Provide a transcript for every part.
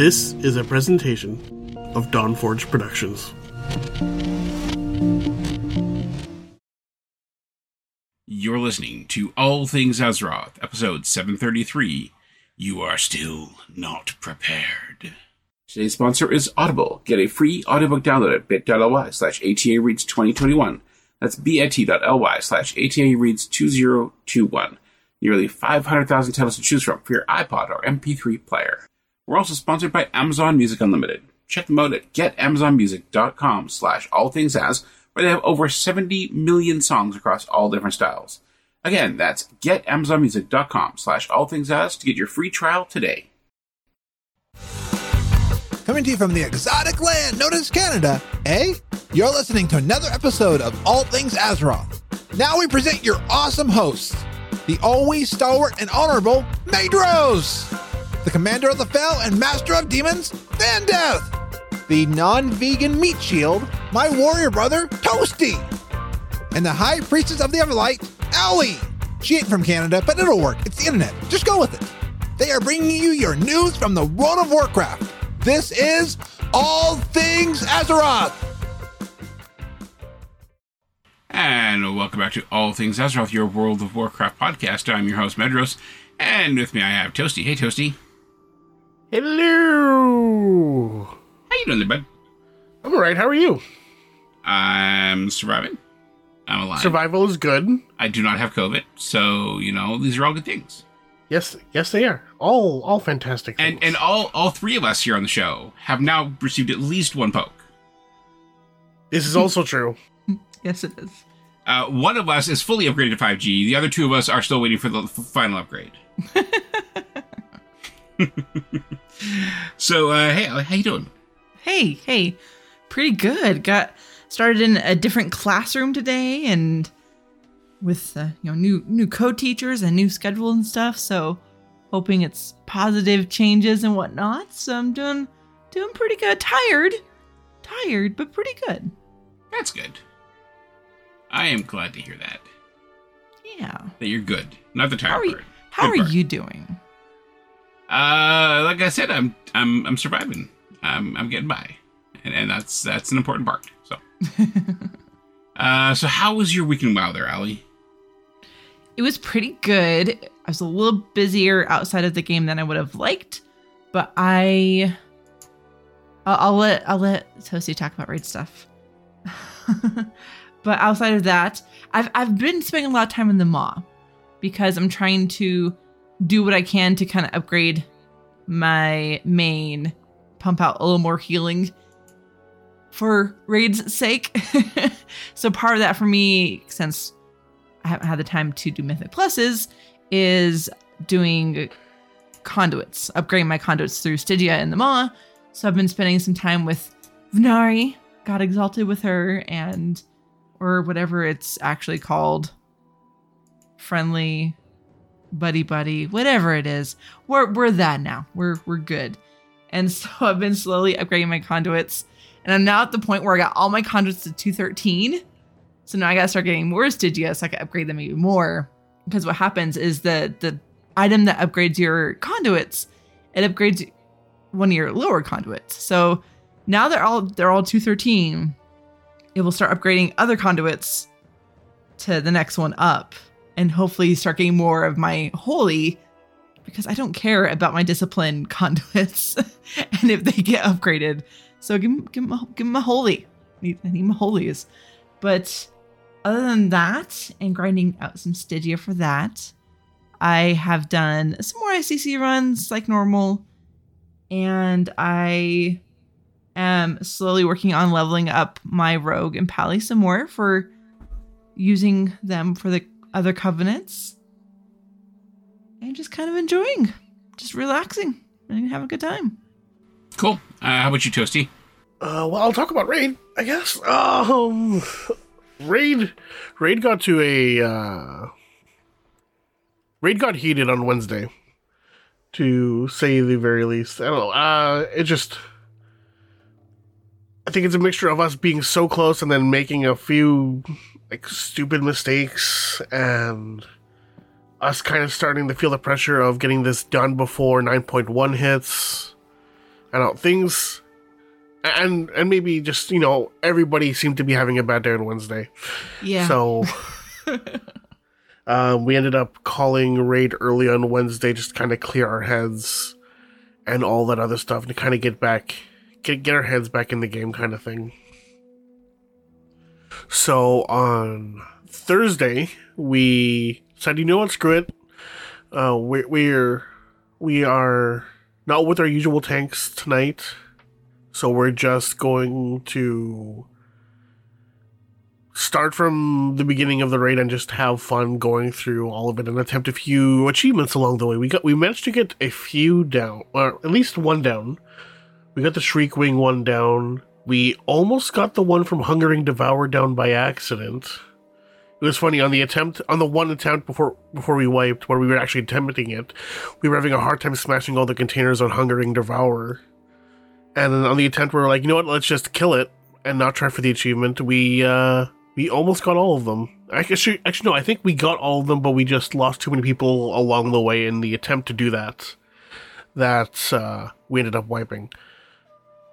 This is a presentation of Dawnforge Productions. You're listening to All Things Azeroth, episode 733. You are still not prepared. Today's sponsor is Audible. Get a free audiobook download at bit.ly slash ATA Reads 2021. That's bit.ly slash ATA Reads 2021. Nearly 500,000 titles to choose from for your iPod or MP3 player. We're also sponsored by Amazon Music Unlimited. Check them out at getamazonmusic.com slash allthingsas, where they have over 70 million songs across all different styles. Again, that's getamazonmusic.com slash allthingsas to get your free trial today. Coming to you from the exotic land known as Canada, eh? You're listening to another episode of All Things Azeroth. Now we present your awesome hosts, the always stalwart and honorable Medros, the commander of the fell and master of demons, Van Death, the non-vegan meat shield, my warrior brother, Toasty, and the high priestess of the Everlight, Ellie. She ain't from Canada, but it'll work. It's the internet. Just go with it. They are bringing you your news from the world of Warcraft. This is All Things Azeroth. And welcome back to All Things Azeroth, your World of Warcraft podcast. I'm your host, Medros, and with me I have Toasty. Hey, Toasty. Hello! How you doing there, bud? I'm alright, how are you? I'm surviving. I'm alive. Survival is good. I do not have COVID, so, you know, these are all good things. Yes, yes they are. All all fantastic things. And and all all three of us here on the show have now received at least one poke. this is also true. Yes, it is. Uh, one of us is fully upgraded to 5G. The other two of us are still waiting for the f- final upgrade. so, uh, hey, how you doing? Hey, hey, pretty good. Got started in a different classroom today, and with uh, you know new new co-teachers and new schedule and stuff. So, hoping it's positive changes and whatnot. So I'm doing doing pretty good. Tired, tired, but pretty good. That's good. I am glad to hear that. Yeah. That you're good. Not the tired How are you? part. How are part. you doing? Uh, like I said, I'm I'm I'm surviving. I'm I'm getting by, and and that's that's an important part. So, uh, so how was your weekend wow there, Allie? It was pretty good. I was a little busier outside of the game than I would have liked, but I I'll, I'll let I'll let Toasty talk about raid stuff. but outside of that, I've I've been spending a lot of time in the maw because I'm trying to do what I can to kind of upgrade my main, pump out a little more healing for raid's sake. so part of that for me, since I haven't had the time to do Mythic Pluses, is doing conduits, upgrading my conduits through Stygia and the Maw. So I've been spending some time with Venari, got exalted with her, and or whatever it's actually called. Friendly buddy buddy, whatever it is. We're we're that now. We're we're good. And so I've been slowly upgrading my conduits. And I'm now at the point where I got all my conduits to 213. So now I gotta start getting more Stygia so I can upgrade them even more. Because what happens is the the item that upgrades your conduits, it upgrades one of your lower conduits. So now they're all they're all 213. It will start upgrading other conduits to the next one up. And hopefully start getting more of my holy because I don't care about my discipline conduits and if they get upgraded. So give 'em- give a- give holy. I need, I need my holies. But other than that, and grinding out some Stygia for that, I have done some more ICC runs like normal, and I am slowly working on leveling up my rogue and pally some more for using them for the other covenants, and just kind of enjoying, just relaxing and having a good time. Cool. Uh, how about you, Toasty? Uh, well, I'll talk about Raid, I guess. Um, Raid, Raid got to a uh, Raid got heated on Wednesday, to say the very least. I don't know. Uh, it just, I think it's a mixture of us being so close and then making a few like stupid mistakes and us kind of starting to feel the pressure of getting this done before 9.1 hits. I don't things and and maybe just, you know, everybody seemed to be having a bad day on Wednesday. Yeah. So um, we ended up calling raid early on Wednesday just to kind of clear our heads and all that other stuff to kind of get back get get our heads back in the game kind of thing. So on Thursday we said, you know what, screw it. Uh, we're we're we are not with our usual tanks tonight, so we're just going to start from the beginning of the raid and just have fun going through all of it and attempt a few achievements along the way. We got we managed to get a few down, or at least one down. We got the Shriekwing one down. We almost got the one from Hungering Devour down by accident. It was funny on the attempt on the one attempt before before we wiped, where we were actually attempting it, we were having a hard time smashing all the containers on Hungering Devour. And then on the attempt, we were like, you know what, let's just kill it and not try for the achievement. We uh we almost got all of them. Actually, actually, no, I think we got all of them, but we just lost too many people along the way in the attempt to do that. That uh, we ended up wiping.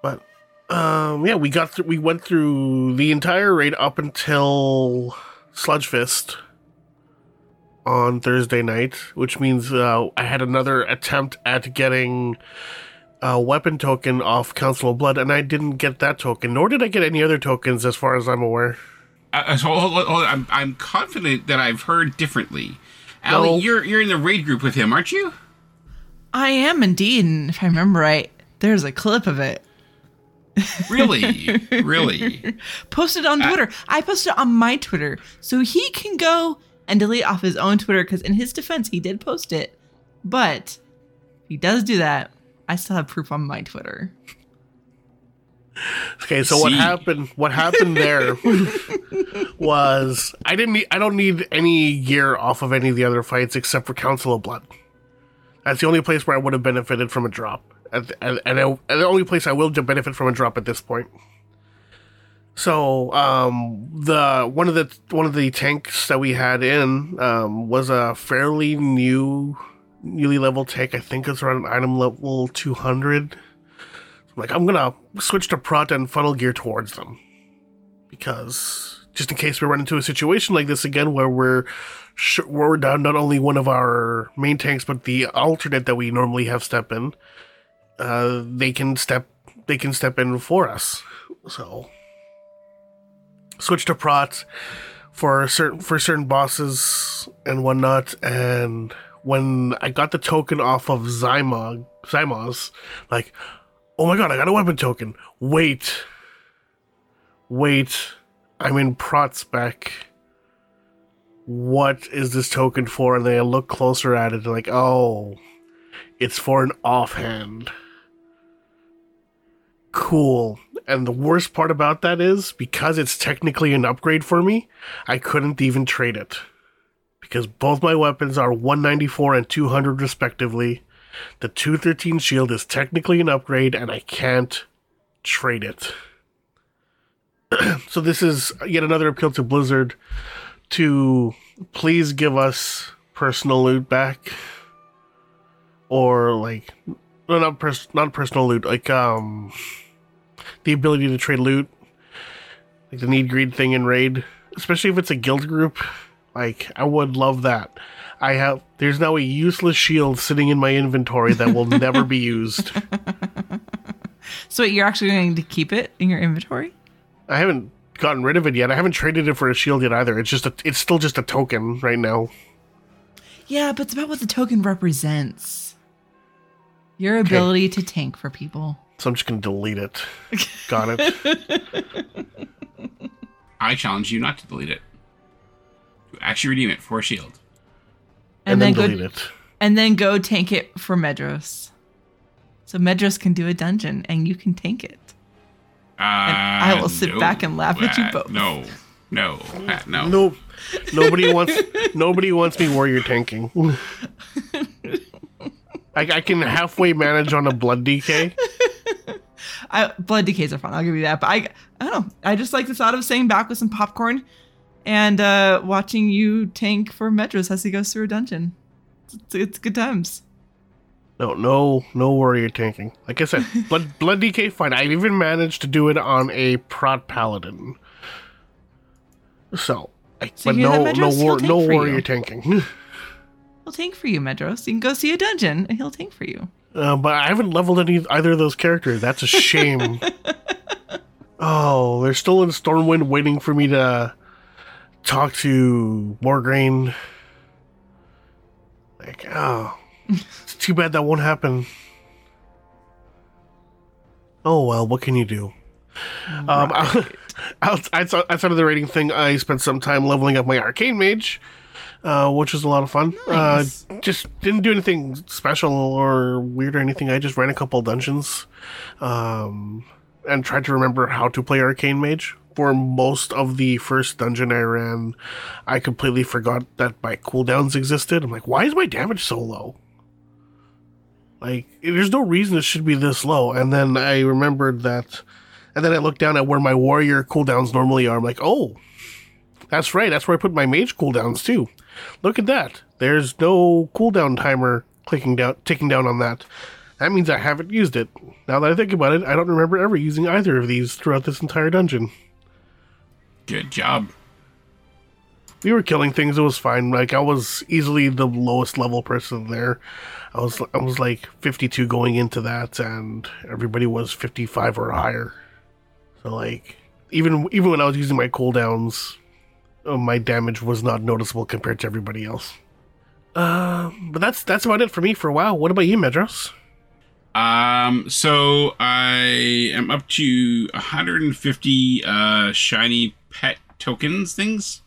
But um, yeah, we got through. We went through the entire raid up until Sludgefist on Thursday night, which means uh, I had another attempt at getting a weapon token off Council of Blood, and I didn't get that token. Nor did I get any other tokens, as far as I'm aware. Uh, so hold, hold, hold, I'm, I'm confident that I've heard differently. No. Ali, you're you're in the raid group with him, aren't you? I am indeed, and if I remember right, there's a clip of it Really, really. posted on Twitter. I posted it on my Twitter, so he can go and delete off his own Twitter. Because in his defense, he did post it, but if he does do that, I still have proof on my Twitter. Okay, so what happened? What happened there was I didn't. Need, I don't need any gear off of any of the other fights except for Council of Blood. That's the only place where I would have benefited from a drop, and and, and, the only place I will benefit from a drop at this point. So, um, the one of the one of the tanks that we had in um, was a fairly new, newly level tank. I think it's around item level two hundred. Like I'm gonna switch to Prot and funnel gear towards them because just in case we run into a situation like this again, where we're sh- we're down not only one of our main tanks but the alternate that we normally have step in, uh, they can step they can step in for us. So switch to Prot for certain for certain bosses and whatnot. And when I got the token off of Zymog, Zymos, like, oh my god, I got a weapon token. Wait, wait, I'm in Prot spec. What is this token for? And then I look closer at it, like, oh, it's for an offhand. Cool. And the worst part about that is because it's technically an upgrade for me, I couldn't even trade it. Because both my weapons are 194 and 200 respectively. The 213 shield is technically an upgrade and I can't trade it. so this is yet another appeal to Blizzard to please give us personal loot back or like no, not pers- not personal loot like um the ability to trade loot like the need greed thing in raid especially if it's a guild group like i would love that i have there's now a useless shield sitting in my inventory that will never be used So wait, you're actually going to keep it in your inventory? i haven't gotten rid of it yet i haven't traded it for a shield yet either it's just a it's still just a token right now Yeah, but it's about what the token represents. Your ability to tank for people. So i'm just gonna delete it got it I challenge you not to delete it. To actually redeem it for a shield. And, and, then, then, go delete it and then go tank it for Medros. So Medros can do a dungeon and you can tank it. Uh, I will sit back and laugh at you uh, both. No, no, uh, no. No, nobody wants nobody wants me warrior tanking. I, I can halfway manage on a blood DK. I, blood DKs are fun. I'll give you that. But I, I don't know. I just like the thought of sitting back with some popcorn and uh, watching you tank for Medros as he goes through a dungeon. It's, it's good times. No, no, no warrior tanking. Like I said, blood, blood DK, fine. I've even managed to do it on a prot paladin. So, I, So but no, no? War, no for you. warrior tanking. He'll tank for you, Medros. You can go see a dungeon and he'll tank for you. Uh, but I haven't leveled any either of those characters. That's a shame. oh, they're still in Stormwind, waiting for me to talk to Mograine. Like, oh, it's too bad that won't happen. Oh well, what can you do? Um, outs- outside outside of the rating thing, I spent some time leveling up my arcane mage, uh, which was a lot of fun. Nice. Uh, just didn't do anything special or weird or anything. I just ran a couple dungeons, um, and tried to remember how to play arcane mage. For most of the first dungeon I ran, I completely forgot that my cooldowns existed. I'm like, why is my damage so low? Like, there's no reason it should be this low. And then I remembered that, and then I looked down at where my warrior cooldowns normally are. I'm like, oh, that's right. That's where I put my mage cooldowns too. Look at that. There's no cooldown timer clicking down, ticking down on that. That means I haven't used it. Now that I think about it, I don't remember ever using either of these throughout this entire dungeon. Good job. we were killing things. It was fine. Like I was easily the lowest level person there. I was I was like 52 going into that, and everybody was 55 or higher. So like even even when I was using my cooldowns, my damage was not noticeable compared to everybody else. Uh, but that's that's about it for me for a while. What about you, Medros? Um, so I am up to 150 uh, shiny pet tokens things,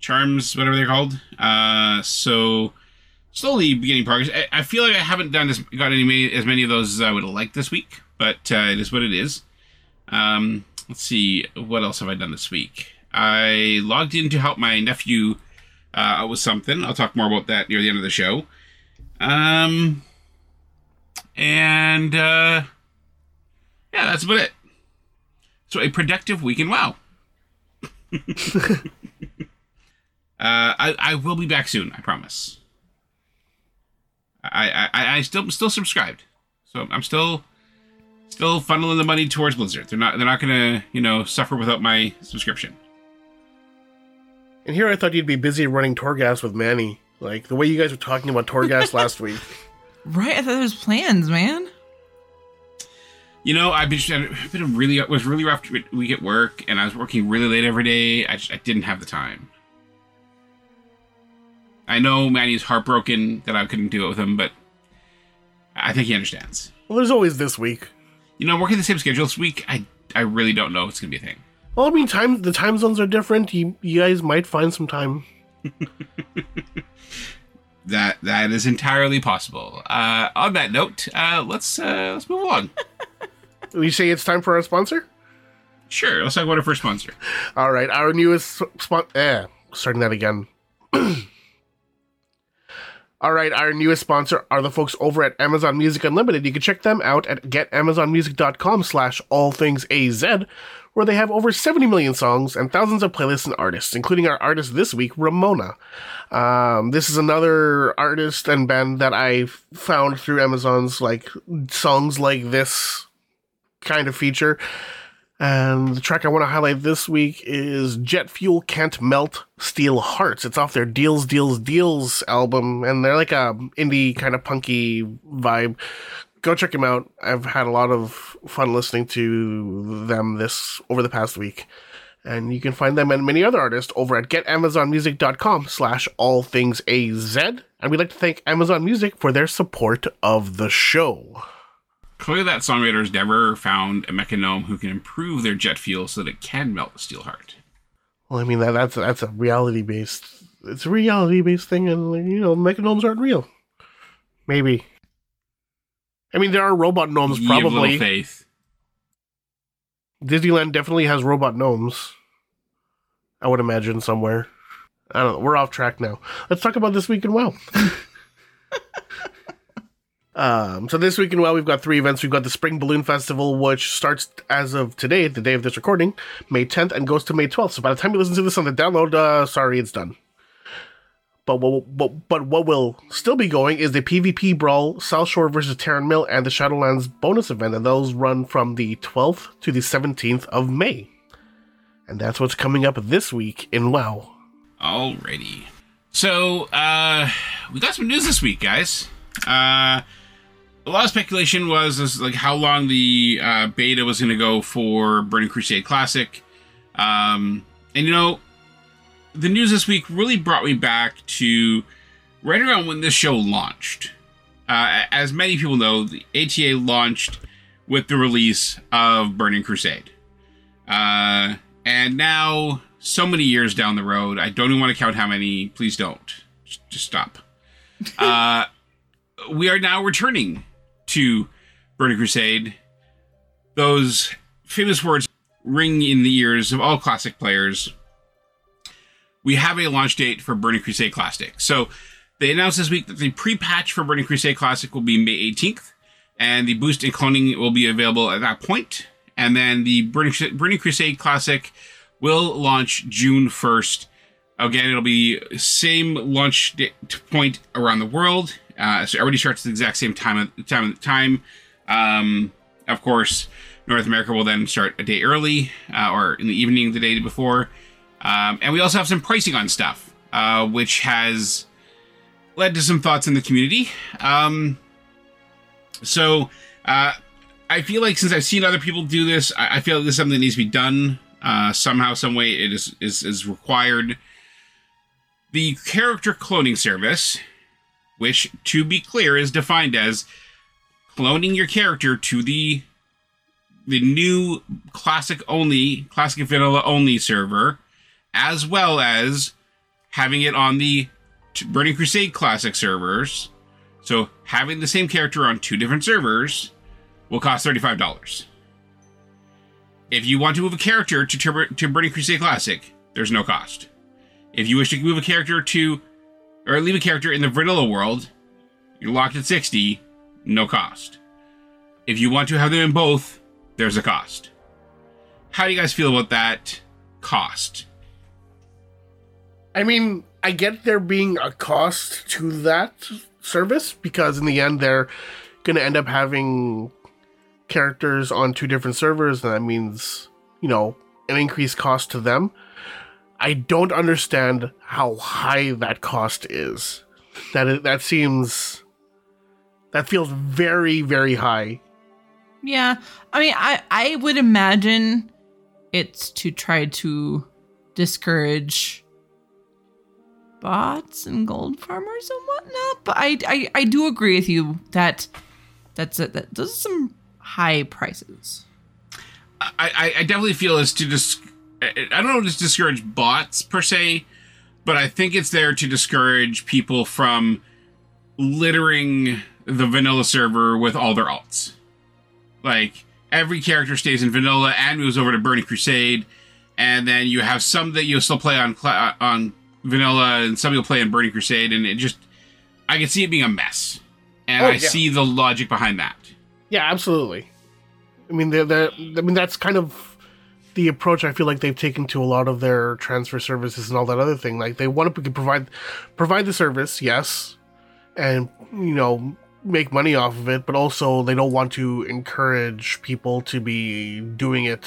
charms, whatever they're called. Uh, so slowly beginning progress. I, I feel like I haven't done as got any many, as many of those as I would have liked this week, but uh, it is what it is. Um, let's see, what else have I done this week? I logged in to help my nephew uh, with something. I'll talk more about that near the end of the show. Um, and uh, yeah, that's about it. So a productive week in WoW. uh, I I will be back soon. I promise. I I, I still still subscribed, so I'm still still funneling the money towards Blizzard. They're not they're not gonna you know suffer without my subscription. And here I thought you'd be busy running Torghast with Manny. Like the way you guys were talking about Torghast last week. Right? I thought there was plans, man. You know, I've been, I've been a really it was really rough week at work, and I was working really late every day. I just I didn't have the time. I know Manny's heartbroken that I couldn't do it with him, but I think he understands. Well, there's always this week. You know, working the same schedule this week, I I really don't know if it's gonna be a thing. Well, I mean, time the time zones are different. You, you guys might find some time. That that is entirely possible. Uh, on that note, uh, let's uh, let's move on. We say it's time for our sponsor. Sure, let's talk about our first sponsor. All right, our newest sponsor. Eh, starting that again. All right, our newest sponsor are the folks over at Amazon Music Unlimited. You can check them out at getamazonmusic.com slash all things AZ, where they have over 70 million songs and thousands of playlists and artists, including our artist this week, Ramona. Um, this is another artist and band that I found through Amazon's like songs like this kind of feature. And the track I want to highlight this week is Jet Fuel Can't Melt Steel Hearts. It's off their Deals, Deals, Deals album, and they're like a indie kind of punky vibe. Go check them out. I've had a lot of fun listening to them this over the past week. And you can find them and many other artists over at getamazonmusic.com slash all things AZ. And we'd like to thank Amazon Music for their support of the show. Clearly, that songwriter's never found a mechagnome who can improve their jet fuel so that it can melt the steel heart. Well, I mean that that's that's a reality based. It's a reality based thing, and you know, mechagnomes aren't real. Maybe. I mean, there are robot gnomes. Ye Probably faith. Disneyland definitely has robot gnomes. I would imagine somewhere. I don't know. We're off track now. Let's talk about this week in WoW. Um, so this week in WoW, we've got three events. We've got the Spring Balloon Festival, which starts as of today, the day of this recording, May 10th, and goes to May 12th. So by the time you listen to this on the download, uh, sorry, it's done. But what, but, but what will still be going is the PvP Brawl, South Shore versus Tarren Mill, and the Shadowlands bonus event, and those run from the 12th to the 17th of May. And that's what's coming up this week in WoW. Alrighty. So, uh, we got some news this week, guys. Uh, a lot of speculation was as, like how long the uh, beta was going to go for Burning Crusade Classic. Um, and you know, the news this week really brought me back to right around when this show launched. Uh, as many people know, the ATA launched with the release of Burning Crusade. Uh, and now, so many years down the road, I don't even want to count how many. Please don't. Just, stop. uh, we are now returning to Burning Crusade. Those famous words ring in the ears of all classic players we have a launch date for Burning Crusade Classic. So they announced this week that the pre-patch for Burning Crusade Classic will be May 18th, and the boost and cloning will be available at that point. And then the Burning, Burning Crusade Classic will launch June 1st. Again, it'll be same launch point around the world. Uh, so everybody starts at the exact same time. Time. Time. Um, of course, North America will then start a day early, uh, or in the evening the day before. Um, and we also have some pricing on stuff, uh, which has led to some thoughts in the community. Um, so uh, I feel like since I've seen other people do this, I, I feel like this is something that needs to be done uh, somehow, some way. It is, is is required. The character cloning service, which to be clear is defined as cloning your character to the the new classic only classic vanilla only server as well as having it on the Burning Crusade Classic servers. So having the same character on two different servers will cost $35. If you want to move a character to, Tur- to Burning Crusade Classic, there's no cost. If you wish to move a character to, or leave a character in the vanilla world, you're locked at 60, no cost. If you want to have them in both, there's a cost. How do you guys feel about that cost? I mean, I get there being a cost to that service because in the end they're going to end up having characters on two different servers, and that means, you know, an increased cost to them. I don't understand how high that cost is. That that seems that feels very very high. Yeah, I mean, I I would imagine it's to try to discourage bots and gold farmers and whatnot. But I, I, I do agree with you that that's it. That those are some high prices. I, I, definitely feel is to dis- I don't know to discourage bots per se, but I think it's there to discourage people from littering the vanilla server with all their alts. Like every character stays in vanilla and moves over to Burning Crusade, and then you have some that you'll still play on cl- on vanilla and some people play in Burning Crusade, and it just I can see it being a mess, and oh, I yeah. see the logic behind that. Yeah, absolutely. I mean, they're, they're, I mean that's kind of the approach I feel like they've taken to a lot of their transfer services and all that other thing. Like they want to provide provide the service, yes, and you know make money off of it, but also they don't want to encourage people to be doing it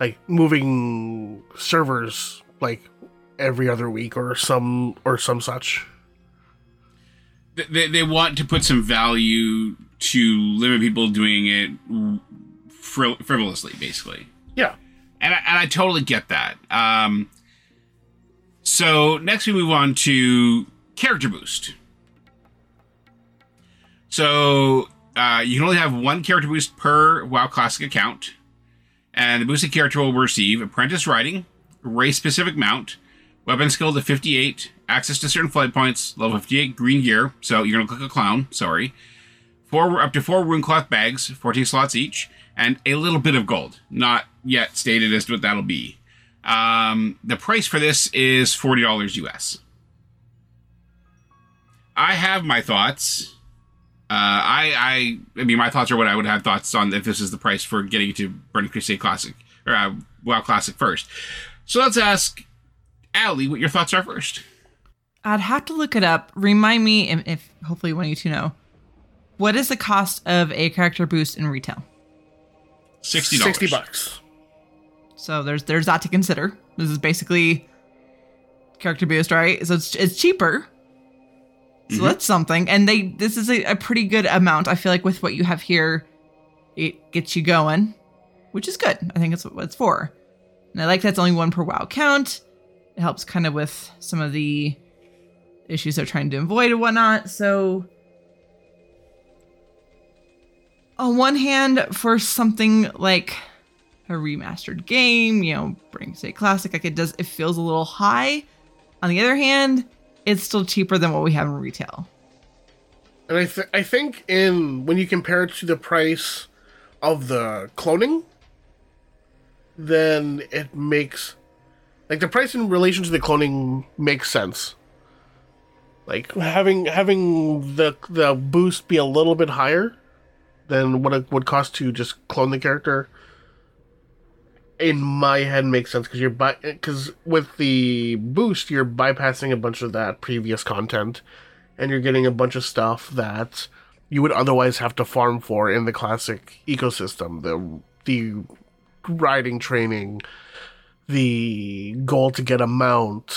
like moving servers like every other week or some or some such. They, they want to put some value to limit people doing it frivolously, basically. Yeah, and I, and I totally get that. Um, so next we move on to character boost. So uh, you can only have one character boost per WoW Classic account, and the boosted character will receive apprentice riding, race specific mount, Weapon skill to 58. Access to certain flight points. Level 58 green gear. So you're going to click a clown. Sorry. Four Up to four runecloth bags, 14 slots each. And a little bit of gold. Not yet stated as to what that'll be. Um, the price for this is $40 US. I have my thoughts. Uh, I, I, I mean, my thoughts are what I would have thoughts on if this is the price for getting to Burning Crusade Classic or uh, WoW Classic first. So let's ask Allie, what your thoughts are first. I'd have to look it up. Remind me if, if hopefully one of you two know. What is the cost of a character boost in retail? Sixty dollars. Sixty bucks. So there's there's that to consider. This is basically character boost, right? So it's it's cheaper. So mm-hmm. that's something. And they this is a, a pretty good amount. I feel like with what you have here, it gets you going, which is good. I think it's what it's for. And I like that's only one per WoW count. It helps kind of with some of the issues they're trying to avoid and whatnot. So on one hand, for something like a remastered game, you know, bring say classic, like it does, it feels a little high. On the other hand, it's still cheaper than what we have in retail. And I, th- I think in when you compare it to the price of the cloning, then it makes like the price in relation to the cloning makes sense. Like having having the the boost be a little bit higher than what it would cost to just clone the character. In my head, makes sense because you're because with the boost you're bypassing a bunch of that previous content, and you're getting a bunch of stuff that you would otherwise have to farm for in the classic ecosystem. The the riding training, the goal to get a mount,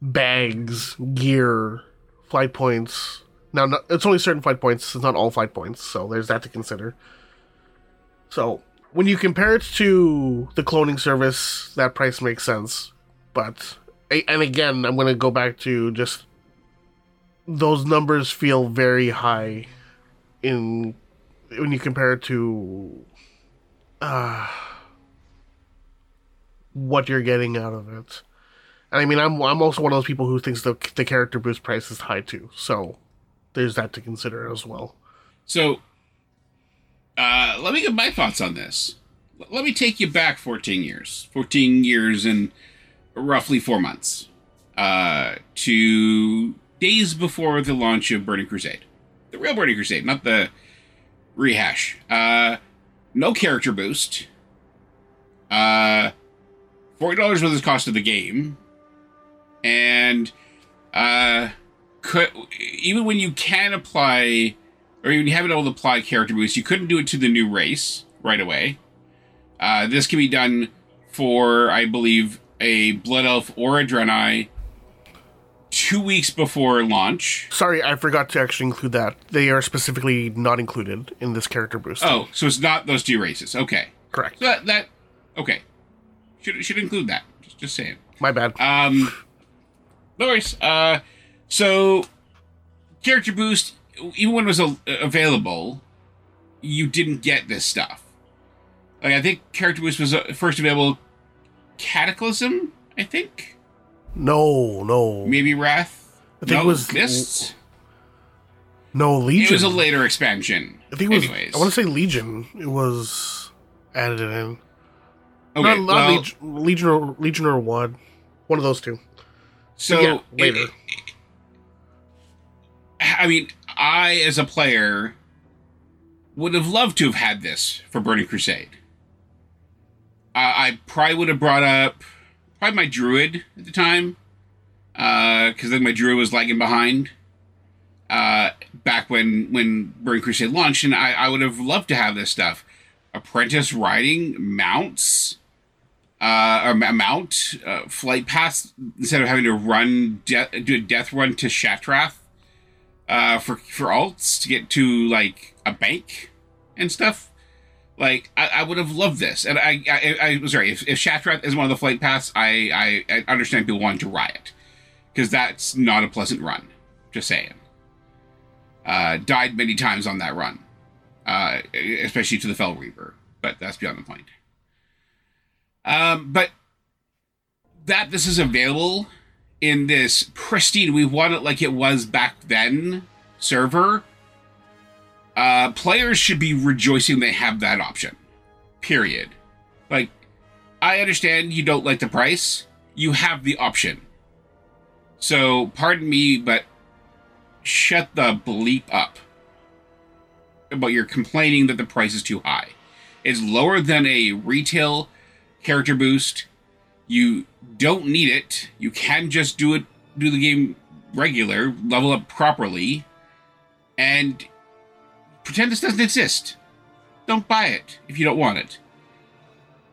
bags, gear, flight points. Now, it's only certain flight points. It's not all flight points, so there's that to consider. So when you compare it to the cloning service, that price makes sense. But and again, I'm going to go back to just those numbers feel very high in when you compare it to uh, what you're getting out of it. And I mean, I'm I'm also one of those people who thinks the the character boost price is high too. So there's that to consider as well. So, uh, let me give my thoughts on this. Let me take you back 14 years. 14 years and roughly four months uh, to days before the launch of Burning Crusade. The real Burning Crusade, not the rehash. Uh, no character boost. Uh, $40 was the cost of the game. And uh, could even when you can apply or even you haven't able to apply character boosts, you couldn't do it to the new race right away. Uh, this can be done for, I believe, a Blood Elf or a Draenei two weeks before launch. Sorry, I forgot to actually include that. They are specifically not included in this character boost. Oh, so it's not those two races. Okay, correct. so that, that okay should should include that. Just, just saying. My bad. Um, no worries. Uh, so character boost, even when it was a- available, you didn't get this stuff. Like I think character boost was uh, first available, Cataclysm. I think no, no, maybe Wrath. I think no, it was- Mists. no Legion. It was a later expansion. I think it was. Anyways, I want to say Legion. It was added in. Okay. not not well, Legion, Legion or Legion or what? One of those two. so yeah, it- later. I mean, I as a player would have loved to have had this for Burning Crusade. Uh, I probably would have brought up probably my druid at the time, because then my druid was lagging behind. Uh, back when when Burning Crusade launched, and I, I would have loved to have this stuff. Apprentice riding mounts, uh, or mount uh, flight pass instead of having to run de- do a death run to Shattrath uh, for for alts to get to like a bank and stuff. Like I, I would have loved this, and I I, I was sorry if, if Shattrath is one of the flight paths, I, I I understand people wanting to riot because that's not a pleasant run. Just saying. Uh, died many times on that run, uh, especially to the Fel Reaper, but that's beyond the point. Um, but that this is available in this pristine, we want it like it was back then server. Uh, players should be rejoicing they have that option. Period. Like, I understand you don't like the price. You have the option. So, pardon me, but shut the bleep up about your complaining that the price is too high. It's lower than a retail character boost. You don't need it. You can just do it, do the game regular, level up properly, and pretend this doesn't exist. Don't buy it if you don't want it.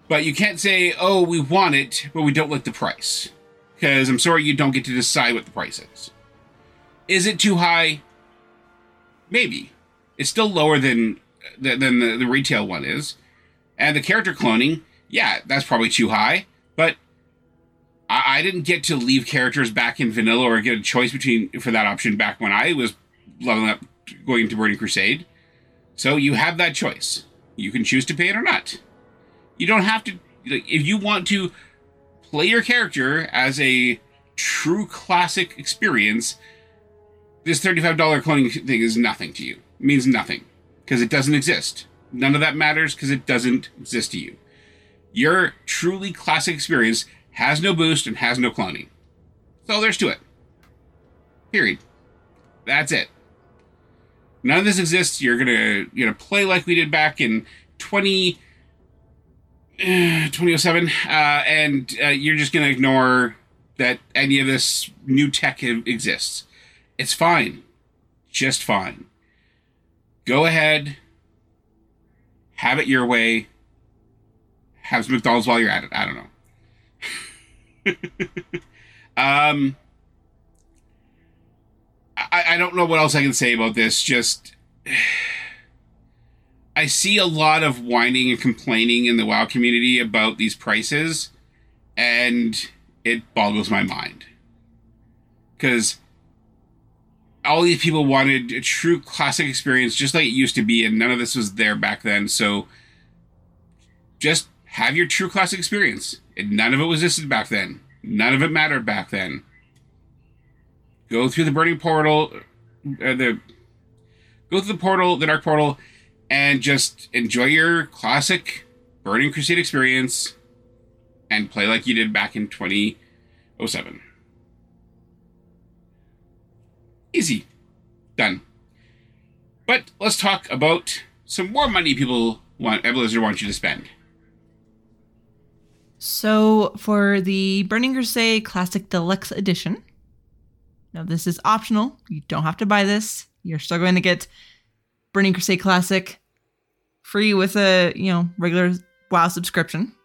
But you can't say, oh, we want it, but we don't like the price. Because I'm sorry you don't get to decide what the price is. Is it too high? Maybe. It's still lower than than the, the retail one is. And the character cloning, yeah, that's probably too high. But I, I didn't get to leave characters back in vanilla or get a choice between for that option back when I was leveling up going into Burning Crusade. So you have that choice. You can choose to pay it or not. You don't have to if you want to play your character as a true classic experience, this $35 cloning thing is nothing to you. Means nothing because it doesn't exist. None of that matters because it doesn't exist to you. Your truly classic experience has no boost and has no cloning. So there's to it. Period. That's it. None of this exists. You're gonna you know play like we did back in 20 uh, 2007 uh, and uh, you're just gonna ignore that any of this new tech exists. It's fine. Just fine. Go ahead. Have it your way. Have some McDonald's while you're at it. I don't know. um, I, I don't know what else I can say about this. Just, I see a lot of whining and complaining in the WoW community about these prices, and it boggles my mind. Because all these people wanted a true classic experience, just like it used to be, and none of this was there back then. So, just have your true classic experience. And none of it was back then. None of it mattered back then. Go through the burning portal, uh, the go through the portal, the dark portal, and just enjoy your classic Burning Crusade experience, and play like you did back in 2007. Easy, done. But let's talk about some more money people want Blizzard wants you to spend. So for the Burning Crusade Classic Deluxe Edition, now this is optional. You don't have to buy this. You're still going to get Burning Crusade Classic free with a you know regular WoW subscription.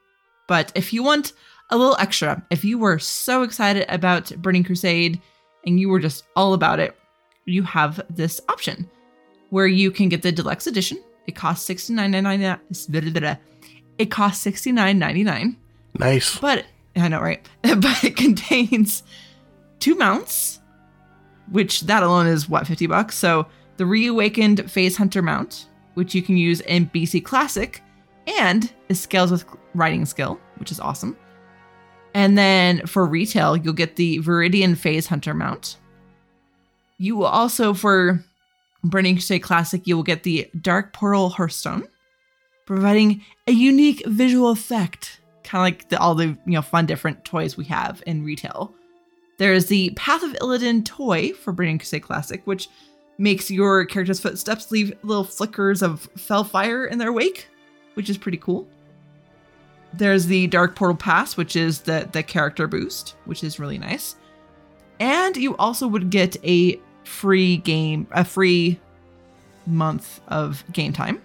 But if you want a little extra, if you were so excited about Burning Crusade and you were just all about it, you have this option where you can get the deluxe edition. It costs sixty nine ninety nine. It costs sixty nine ninety nine. Nice. But I know, right? but it contains two mounts, which that alone is what, 50 bucks? So the reawakened Phase Hunter mount, which you can use in BC Classic, and it scales with riding skill, which is awesome. And then for retail, you'll get the Viridian Phase Hunter mount. You will also, for Burning Crusade Classic, you will get the Dark Portal Hearthstone, providing a unique visual effect kind of like the, all the you know fun different toys we have in retail. There's the Path of Illidan toy for Burning Crusade Classic, which makes your character's footsteps leave little flickers of fel fire in their wake, which is pretty cool. There's the Dark Portal Pass, which is the the character boost, which is really nice. And you also would get a free game, a free month of game time.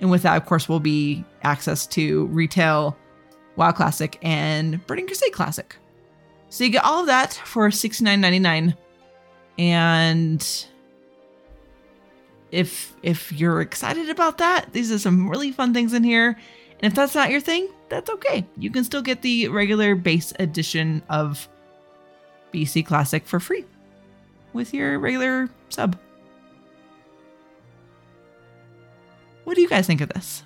And with that, of course, will be access to retail WoW Classic, and Burning Crusade Classic. So you get all of that for $69.99. And if if you're excited about that, these are some really fun things in here. And if that's not your thing, that's okay. You can still get the regular base edition of BC Classic for free with your regular sub. What do you guys think of this?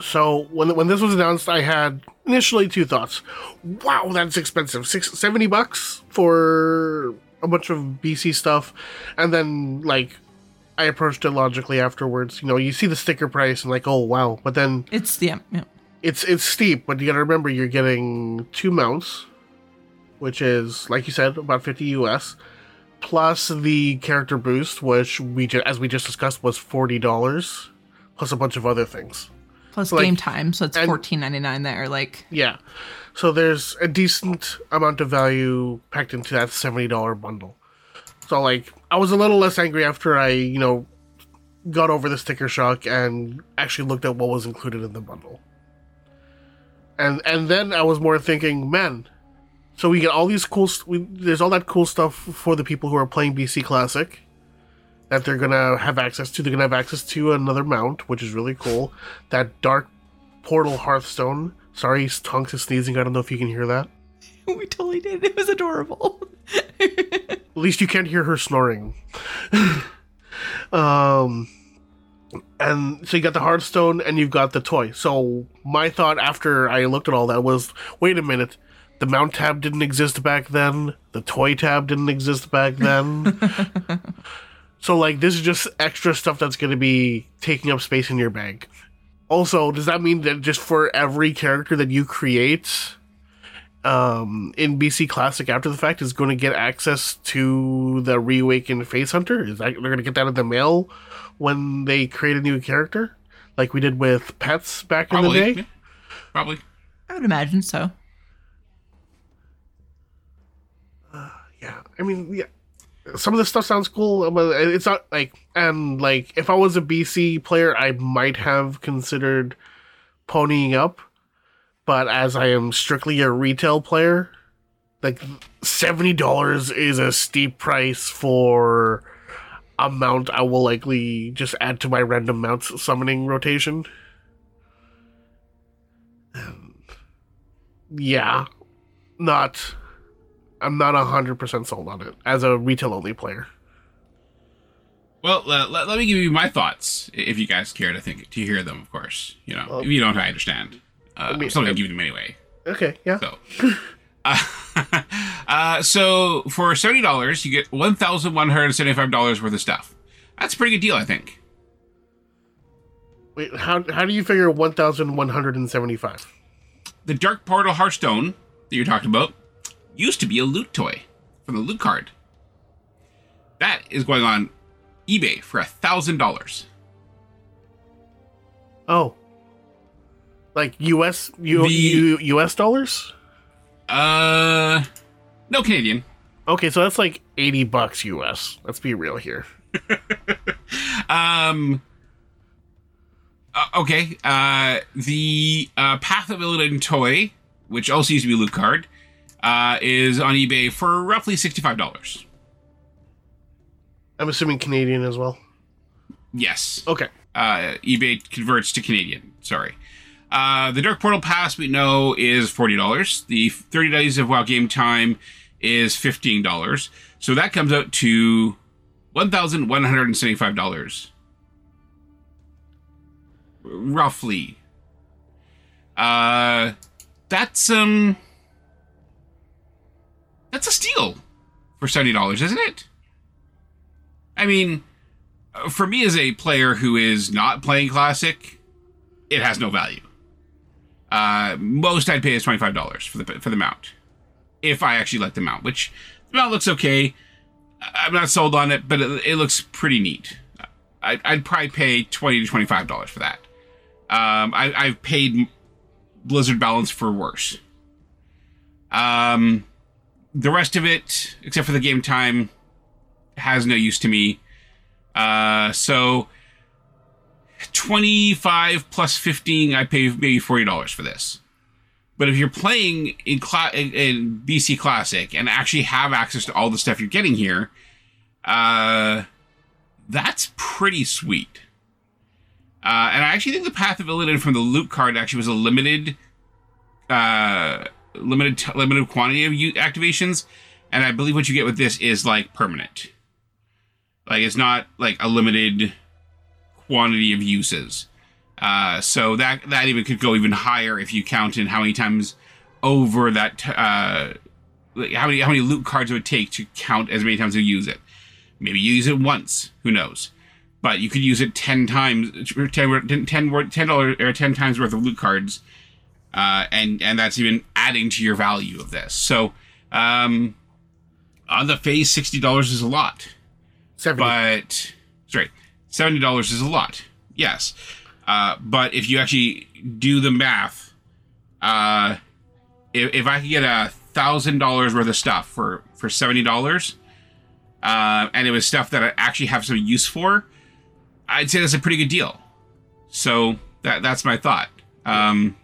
So when when this was announced, I had initially two thoughts. Wow, that's expensive. Six, 70 bucks for a bunch of BC stuff, and then like I approached it logically afterwards. You know, you see the sticker price and like, oh wow, but then it's yeah, yeah. it's it's steep. But you got to remember, you're getting two mounts, which is like you said, about 50 US, plus the character boost, which we ju- as we just discussed was forty dollars, plus a bunch of other things. Plus So, like- game time, so it's fourteen ninety nine there. Like Yeah. So there's a decent amount of value packed into that $70 bundle. So like I was a little less angry after I, you know, got over the sticker shock and actually looked at what was included in the bundle. And and then I was more thinking, man, so we get all these cool st- we, there's all that cool stuff for the people who are playing BC Classic that they're to have access to. They're to have access to another mount, which is really cool. That dark portal Hearthstone. Sorry, Tonks is sneezing. I don't know if you can hear that. we totally did. It was adorable. At least you can't hear her snoring. um, and so you got the Hearthstone and you've got the toy. So my thought after I looked at all that was, wait a minute, the mount tab didn't exist back then. The toy tab didn't exist back then. so like this is just extra stuff that's going to be taking up space in your bag. Also, does that mean that just for every character that you create, um, in BC Classic after the fact is going to get access to the Reawakened Phase-Hunter? Is that they're going to get that in the mail when they create a new character, like we did with pets back in the day? yeah. Probably. I would imagine so. Yeah, I mean, yeah, some of this stuff sounds cool, but it's not like and like if I was a BC player, I might have considered ponying up, but as I am strictly a retail player, like seventy dollars is a steep price for a mount I will likely just add to my random mounts summoning rotation. Yeah, not. I'm not hundred percent sold on it as a retail only player. Well, uh, let, let me give you my thoughts, if you guys care to think to hear them. Of course, you know. Well- if you don't, I understand. Uh, mean, I'm still gonna give them anyway. Okay, yeah. So, uh, uh, so for seventy dollars, you get one thousand one hundred seventy-five dollars worth of stuff. That's a pretty good deal, I think. Wait, how how do you figure one thousand one hundred and seventy five? The Dark Portal Hearthstone that you're talking about used to be a loot toy from the loot card. That is going on eBay for a thousand dollars. Oh, like U.S. U, The- U, U.S. dollars? Uh, no Canadian. Okay, so that's like eighty bucks U.S. Let's be real here. Um. uh, okay. Uh, the uh, Path of Illidan toy, which also used to be a loot card, uh, is on eBay for roughly sixty-five dollars. I'm assuming Canadian as well. Yes. Okay, Uh, eBay converts to Canadian. Sorry. Uh, the Dark Portal Pass we know is forty dollars. The thirty days of WoW game time is fifteen dollars. So that comes out to one thousand one hundred and seventy-five dollars, roughly. Uh, that's um, that's a steal for seventy dollars, isn't it? I mean, uh, for me as a player who is not playing classic, it has no value. Uh, most I'd pay is twenty five dollars for the for the mount, if I actually like the mount. Which the mount looks okay. I'm not sold on it, but it, it looks pretty neat. I, I'd probably pay twenty to twenty five dollars for that. Um, I, I've paid Blizzard Balance for worse. Um, the rest of it, except for the game time, has no use to me. Uh, so 25 plus 15, I pay maybe $40 for this. But if you're playing in, in, in BC Classic and actually have access to all the stuff you're getting here, uh, that's pretty sweet. Uh, and I actually think the Path of Illidan from the loot card actually was a limited, uh, limited limited quantity of activations, and I believe what you get with this is like permanent. Like it's not like a limited quantity of uses. Uh, so that that even could go even higher if you count in how many times over that uh, like how many how many loot cards it would take to count as many times you use it. Maybe you use it once. Who knows? But you could use it ten times, 10 10 wor- ten dollars or ten times worth of loot cards, uh, and and that's even adding to your value of this. So um, on the face, sixty dollars is a lot seventy. but sorry, seventy dollars is a lot. Yes, Uh, but if you actually do the math, uh, if, if I could get a thousand dollars worth of stuff for for seventy dollars, uh, and it was stuff that I actually have some use for, I'd say that's a pretty good deal. So that that's my thought. Um,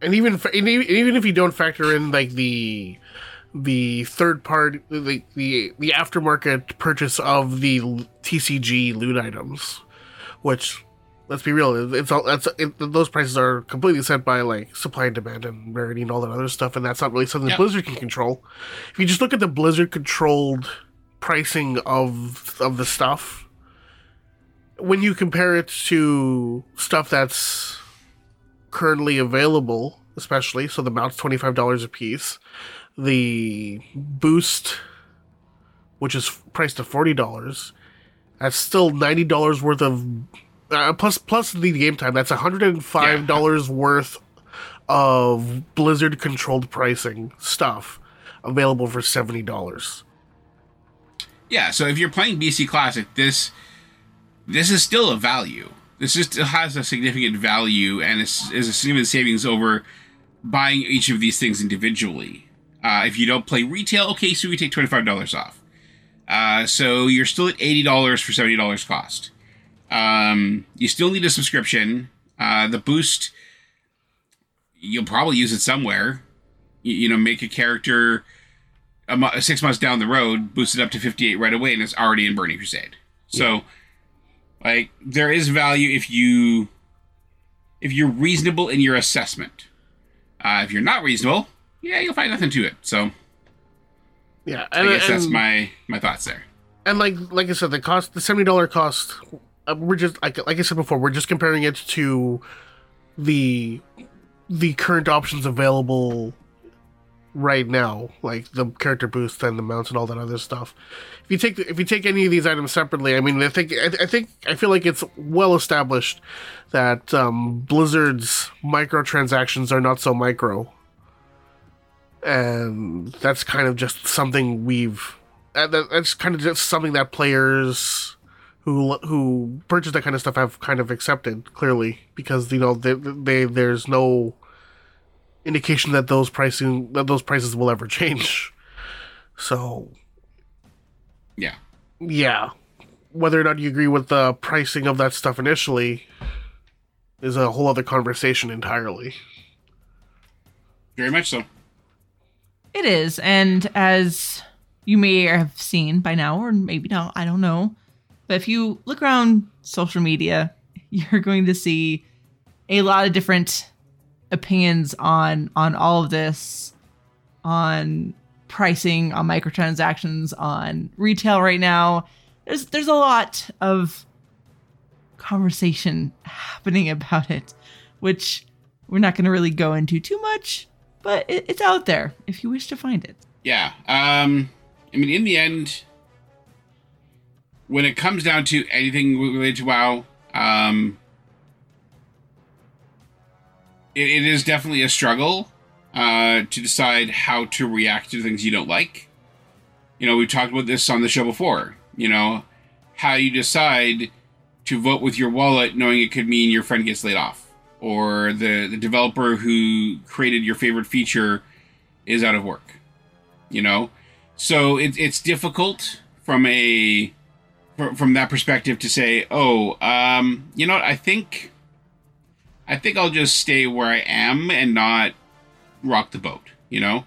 and even and even if you don't factor in like the the third part the the, the aftermarket purchase of the TCG loot items, which let's be real, it's all that's it, those prices are completely set by like supply and demand and rarity and all that other stuff, and that's not really something Yeah. Blizzard can control. If you just look at the Blizzard controlled pricing of of the stuff, when you compare it to stuff that's currently available, especially. So the mount's twenty five dollars a piece. The boost, which is priced at forty dollars, that's still ninety dollars worth of uh, plus plus the game time. That's hundred and five dollars worth of Blizzard controlled pricing stuff available for seventy dollars. yeah. So if you're playing BC Classic, this this is still a value. This just has a significant value and is, a significant savings over buying each of these things individually. Uh, if you don't play retail, okay, so we take twenty five dollars off. Uh, so you're still at eighty dollars for seventy dollars cost. Um, you still need a subscription. Uh, the boost, you'll probably use it somewhere. You, you know, make a character a mo- six months down the road, boost it up to fifty eight right away, and it's already in Burning Crusade. So, like, there is value if you if you're reasonable in your assessment. Uh, if you're not reasonable, yeah, you'll find nothing to it. So Yeah, I and, guess that's my my thoughts there. and like like I said, the cost, the seventy dollar cost, uh, we're just like like I said before, we're just comparing it to the the current options available right now, like the character boost and the mounts and all that other stuff. If you take if you take any of these items separately, I mean, I think I, I think I feel like it's well established that um, Blizzard's microtransactions are not so micro, and that's kind of just something we've uh, that, that's kind of just something that players who who purchase that kind of stuff have kind of accepted clearly because you know they, they there's no indication that those pricing that those prices will ever change. So Yeah. yeah, whether or not you agree with the pricing of that stuff initially is a whole other conversation entirely. Very much so. It is, and as you may have seen by now, or maybe not, I don't know. But if you look around social media, you're going to see a lot of different opinions on on all of this, on pricing, on microtransactions, on retail right now. There's there's a lot of conversation happening about it, which we're not going to really go into too much, but it, it's out there if you wish to find it. Yeah. Um, I mean, in the end, when it comes down to anything related to WoW, um, it, it is definitely a struggle uh, to decide how to react to things you don't like. You know, we've talked about this on the show before. You know, how you decide to vote with your wallet, knowing it could mean your friend gets laid off, or the, the developer who created your favorite feature is out of work you know so it, it's difficult from a from that perspective to say oh um you know what i think i think i'll just stay where i am and not rock the boat you know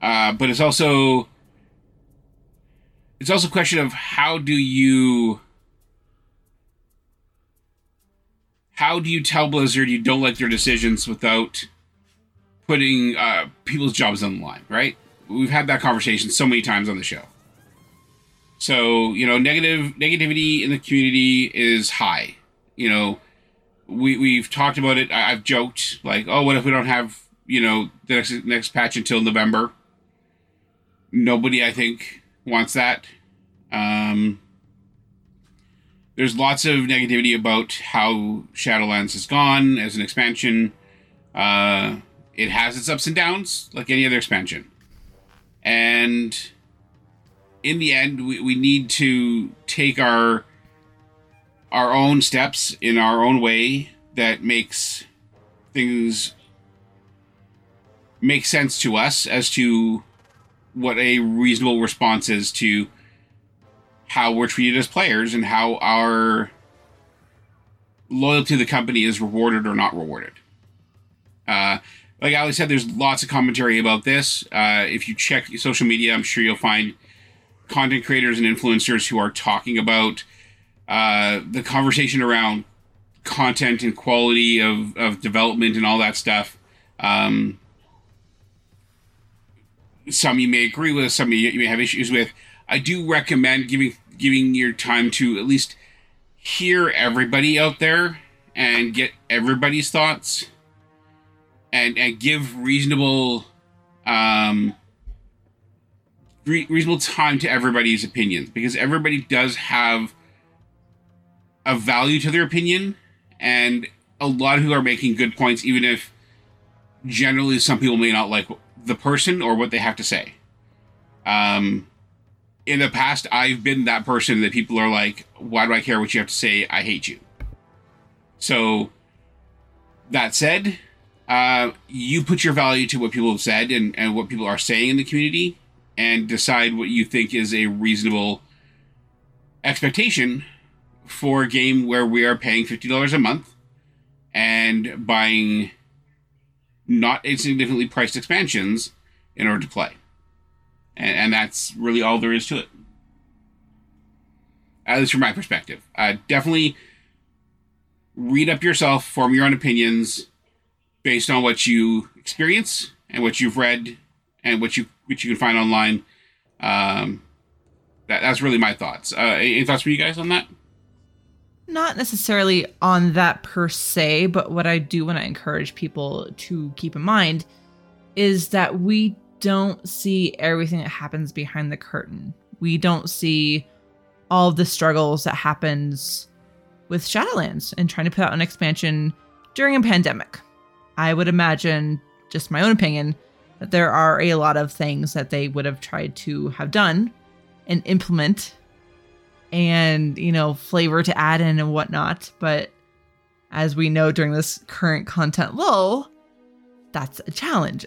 uh but it's also it's also a question of how do you how do you tell blizzard you don't like their decisions without putting uh, people's jobs on the line, right? We've had that conversation so many times on the show. So you know, negative negativity in the community is high. You know, we we've talked about it. I, I've joked like, oh, what if we don't have you know the next next patch until November? Nobody, I think, wants that. Um, there's lots of negativity about how Shadowlands has gone as an expansion. Uh, it has its ups and downs like any other expansion and in the end we, we need to take our our own steps in our own way that makes things make sense to us as to what a reasonable response is to how we're treated as players and how our loyalty to the company is rewarded or not rewarded. Uh, like Ali said, there's lots of commentary about this. Uh, if you check social media, I'm sure you'll find content creators and influencers who are talking about uh, the conversation around content and quality of, of development and all that stuff. Um, some you may agree with, some you, you may have issues with. I do recommend giving giving your time to at least hear everybody out there and get everybody's thoughts and and give reasonable um re- reasonable time to everybody's opinions because everybody does have a value to their opinion and a lot of people are making good points even if generally some people may not like the person or what they have to say. Um in the past i've been that person that people are like why do i care what you have to say? I hate you. So that said uh, you put your value to what people have said and, and what people are saying in the community and decide what you think is a reasonable expectation for a game where we are paying $50 a month and buying not insignificantly priced expansions in order to play. And, and that's really all there is to it. At least from my perspective. Uh, definitely read up yourself, form your own opinions based on what you experience and what you've read and what you what you can find online. Um, that, that's really my thoughts. Uh, any thoughts from you guys on that? Not necessarily on that per se, but what I do want to encourage people to keep in mind is that we don't see everything that happens behind the curtain. We don't see all the struggles that happens with Shadowlands and trying to put out an expansion during a pandemic. I would imagine, just my own opinion, that there are a lot of things that they would have tried to have done and implement and, you know, flavor to add in and whatnot. But as we know during this current content lull, that's a challenge.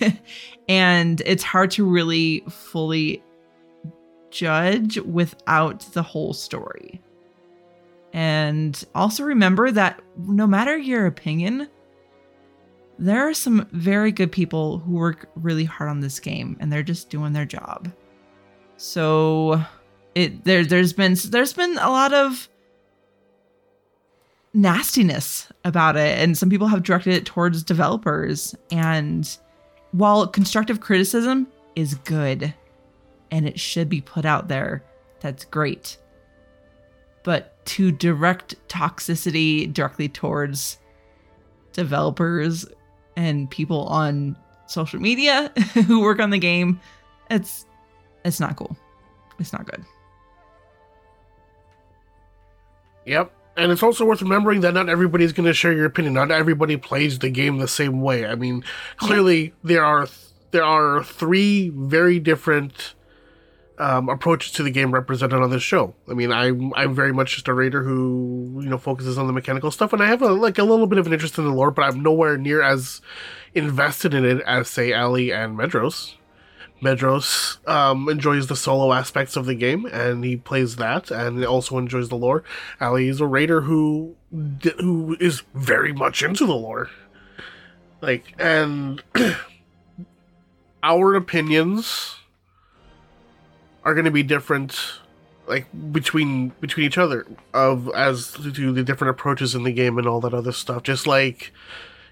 and it's hard to really fully judge without the whole story. And also remember that no matter your opinion, there are some very good people who work really hard on this game and they're just doing their job. So it there there's been there's been a lot of nastiness about it. And some people have directed it towards developers. And while constructive criticism is good and it should be put out there that's great. But to direct toxicity directly towards developers and people on social media who work on the game it's it's not cool. It's not good Yep. And it's also worth remembering that not everybody's going to share your opinion. Not everybody plays the game the same way. I mean, clearly there are there are three very different um, approaches to the game represented on this show. I mean, I'm I'm very much just a raider who you know focuses on the mechanical stuff, and I have a, like a little bit of an interest in the lore, but I'm nowhere near as invested in it as say Ali and Medros. Medros um, enjoys the solo aspects of the game, and he plays that, and also enjoys the lore. Ali is a raider who who is very much into the lore, like, and our opinions are going to be different, like between between each other of as to the different approaches in the game and all that other stuff. Just like,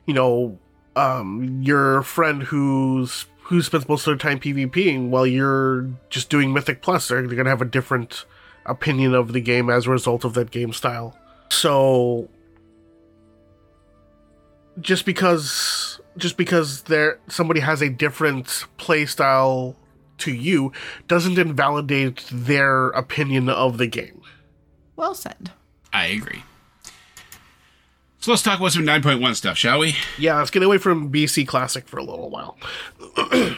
you know, um, your friend who's who spends most of their time PvPing while you're just doing Mythic Plus, they're, they're going to have a different opinion of the game as a result of that game style. So just because just because there somebody has a different play style to you doesn't invalidate their opinion of the game. well said I agree. So let's talk about some 9.1 stuff, shall we? Yeah, let's get away from BC Classic for a little while.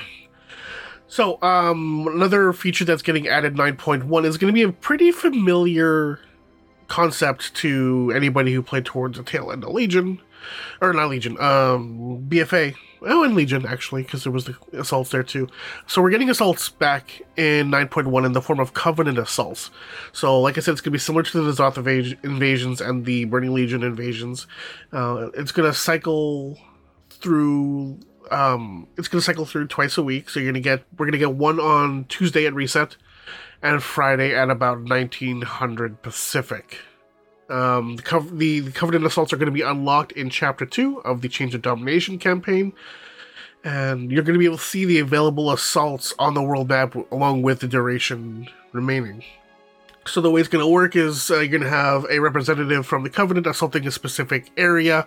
so, um, another feature that's getting added 9.1 is going to be a pretty familiar concept to anybody who played towards the tail end of Legion, or not Legion, um, BFA. Oh, and Legion actually, because there was the assaults there too. So we're getting assaults back in 9.1 in the form of Covenant assaults. So, like I said, it's gonna be similar to the Zoth invas- invasions and the Burning Legion invasions. Uh, it's gonna cycle through. Um, it's gonna cycle through twice a week. So you're gonna get we're gonna get one on Tuesday at reset, and Friday at about 1900 Pacific. Um, the, the, the Covenant assaults are going to be unlocked in Chapter 2 of the Chains of Domination campaign. And you're going to be able to see the available assaults on the world map along with the duration remaining. So, the way it's going to work is uh, you're going to have a representative from the Covenant assaulting a specific area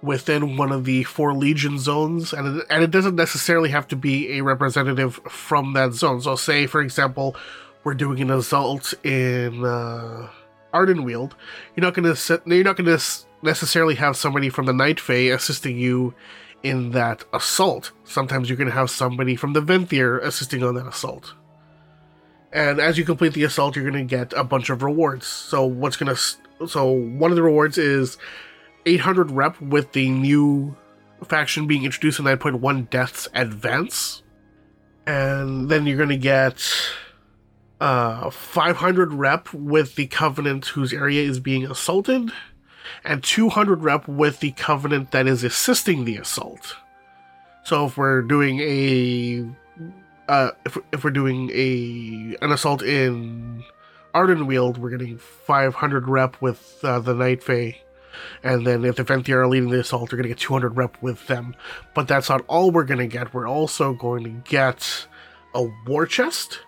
within one of the four Legion zones. And it, and it doesn't necessarily have to be a representative from that zone. So, say, for example, we're doing an assault in. Uh, Ardenweald, you're not going to you're not going to necessarily have somebody from the Night Fae assisting you in that assault. Sometimes you're going to have somebody from the Venthyr assisting on that assault. And as you complete the assault, you're going to get a bunch of rewards. So what's going to so one of the rewards is 800 rep with the new faction being introduced in 9.1 Death's Advance. And then you're going to get uh, 500 rep with the Covenant whose area is being assaulted, and 200 rep with the Covenant that is assisting the assault. So if we're doing a uh, if, if we're doing a an assault in Ardenweald, we're getting 500 rep with uh, the Night Fae. And then if the Venthyr are leading the assault, we're going to get 200 rep with them. But that's not all we're going to get. We're also going to get a war chest,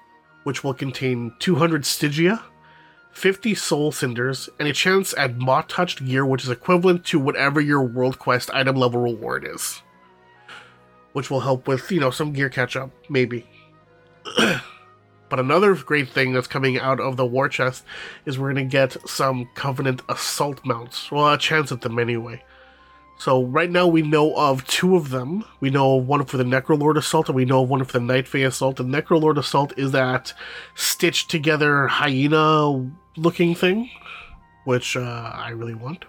which will contain 200 Stygia, 50 Soul Cinders, and a chance at Moth Touched gear, which is equivalent to whatever your World Quest item level reward is. Which will help with, you know, some gear catch up, maybe. but another great thing that's coming out of the war chest is we're going to get some Covenant assault mounts. Well, a chance at them anyway. So right now we know of two of them. We know one for the Necrolord Assault, and we know one for the Night Assault. The Necrolord Assault is that stitched together hyena looking thing, which uh, I really want.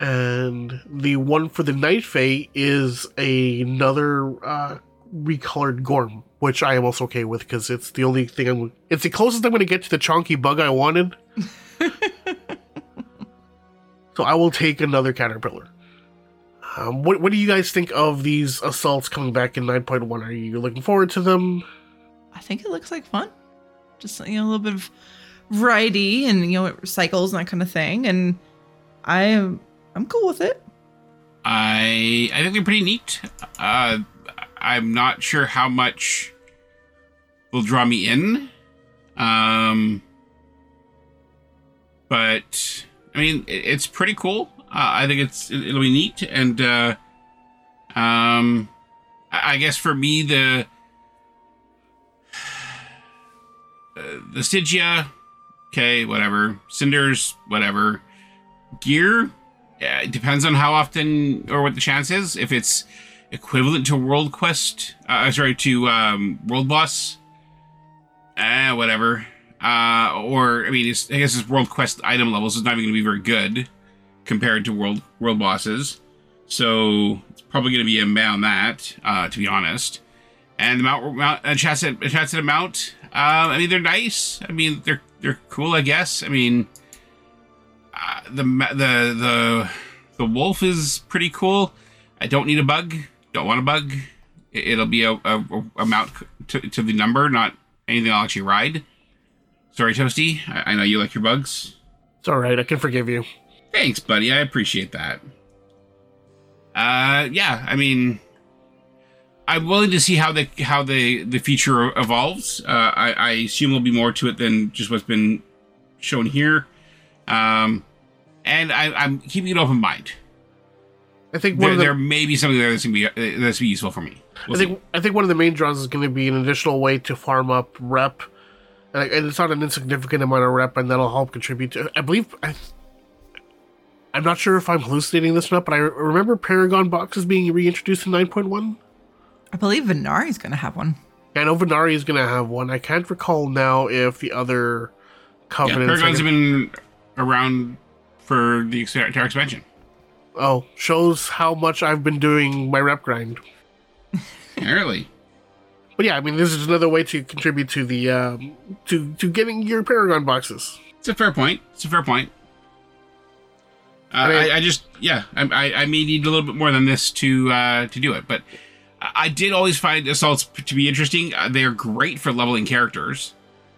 And the one for the Night Fae is another uh, recolored Gorm, which I am also okay with because it's the only thing I'm. It's the closest I'm going to get to the chonky bug I wanted. So I will take another caterpillar. Um, what what do you guys think of these assaults coming back in 9.1? Are you looking forward to them? I think it looks like fun. Just you know, a little bit of variety and you know cycles and that kind of thing. And I am I'm cool with it. I I think they're pretty neat. Uh, I'm not sure how much will draw me in. Um, but I mean, it's pretty cool. Uh, I think it's it, will be neat, and uh, um, I, guess for me the uh, the Stygia, okay, whatever, cinders, whatever, gear. Yeah, it depends on how often or what the chance is. If it's equivalent to World Quest, uh, sorry, to um, World Boss, eh, whatever. Uh, or I mean, it's, I guess it's World Quest item levels. It's not even going to be very good compared to World World Bosses. So it's probably going to be a mount that, uh, to be honest. And the mount, mount uh, chats at chats at a mount. I mean, they're nice. I mean, they're they're cool. I guess. I mean, uh, the the the the wolf is pretty cool. I don't need a bug. Don't want a bug. It'll be a, a, a mount to, to the number, not anything I'll actually ride. Sorry, Toasty. I, I know you like your bugs. It's all right. I can forgive you. Thanks, buddy. I appreciate that. Uh, yeah. I mean, I'm willing to see how the how the the feature evolves. Uh, I, I assume there'll be more to it than just what's been shown here. Um, and I, I'm keeping an open mind. I think There, the, there may be something there that's gonna be uh, that's gonna be useful for me. We'll I think I think one of the main draws is going to be an additional way to farm up rep, and, and it's not an insignificant amount of rep, and that'll help contribute to. I believe I. I'm not sure if I'm hallucinating this or not, but I remember Paragon boxes being reintroduced in 9.1. I believe Venari's gonna have one. I know Venari is going to have one. I can't recall now if the other Yeah. Paragons have been around for the ex- entire expansion. Oh, shows how much I've been doing my rep grind. Apparently. But yeah, I mean, this is another way to contribute to the um, to to getting your Paragon boxes. It's a fair point. It's a fair point. Uh, I mean- I, I just, yeah, I, I, I may need a little bit more than this to uh, to do it, but I did always find assaults to be interesting. Uh, they are great for leveling characters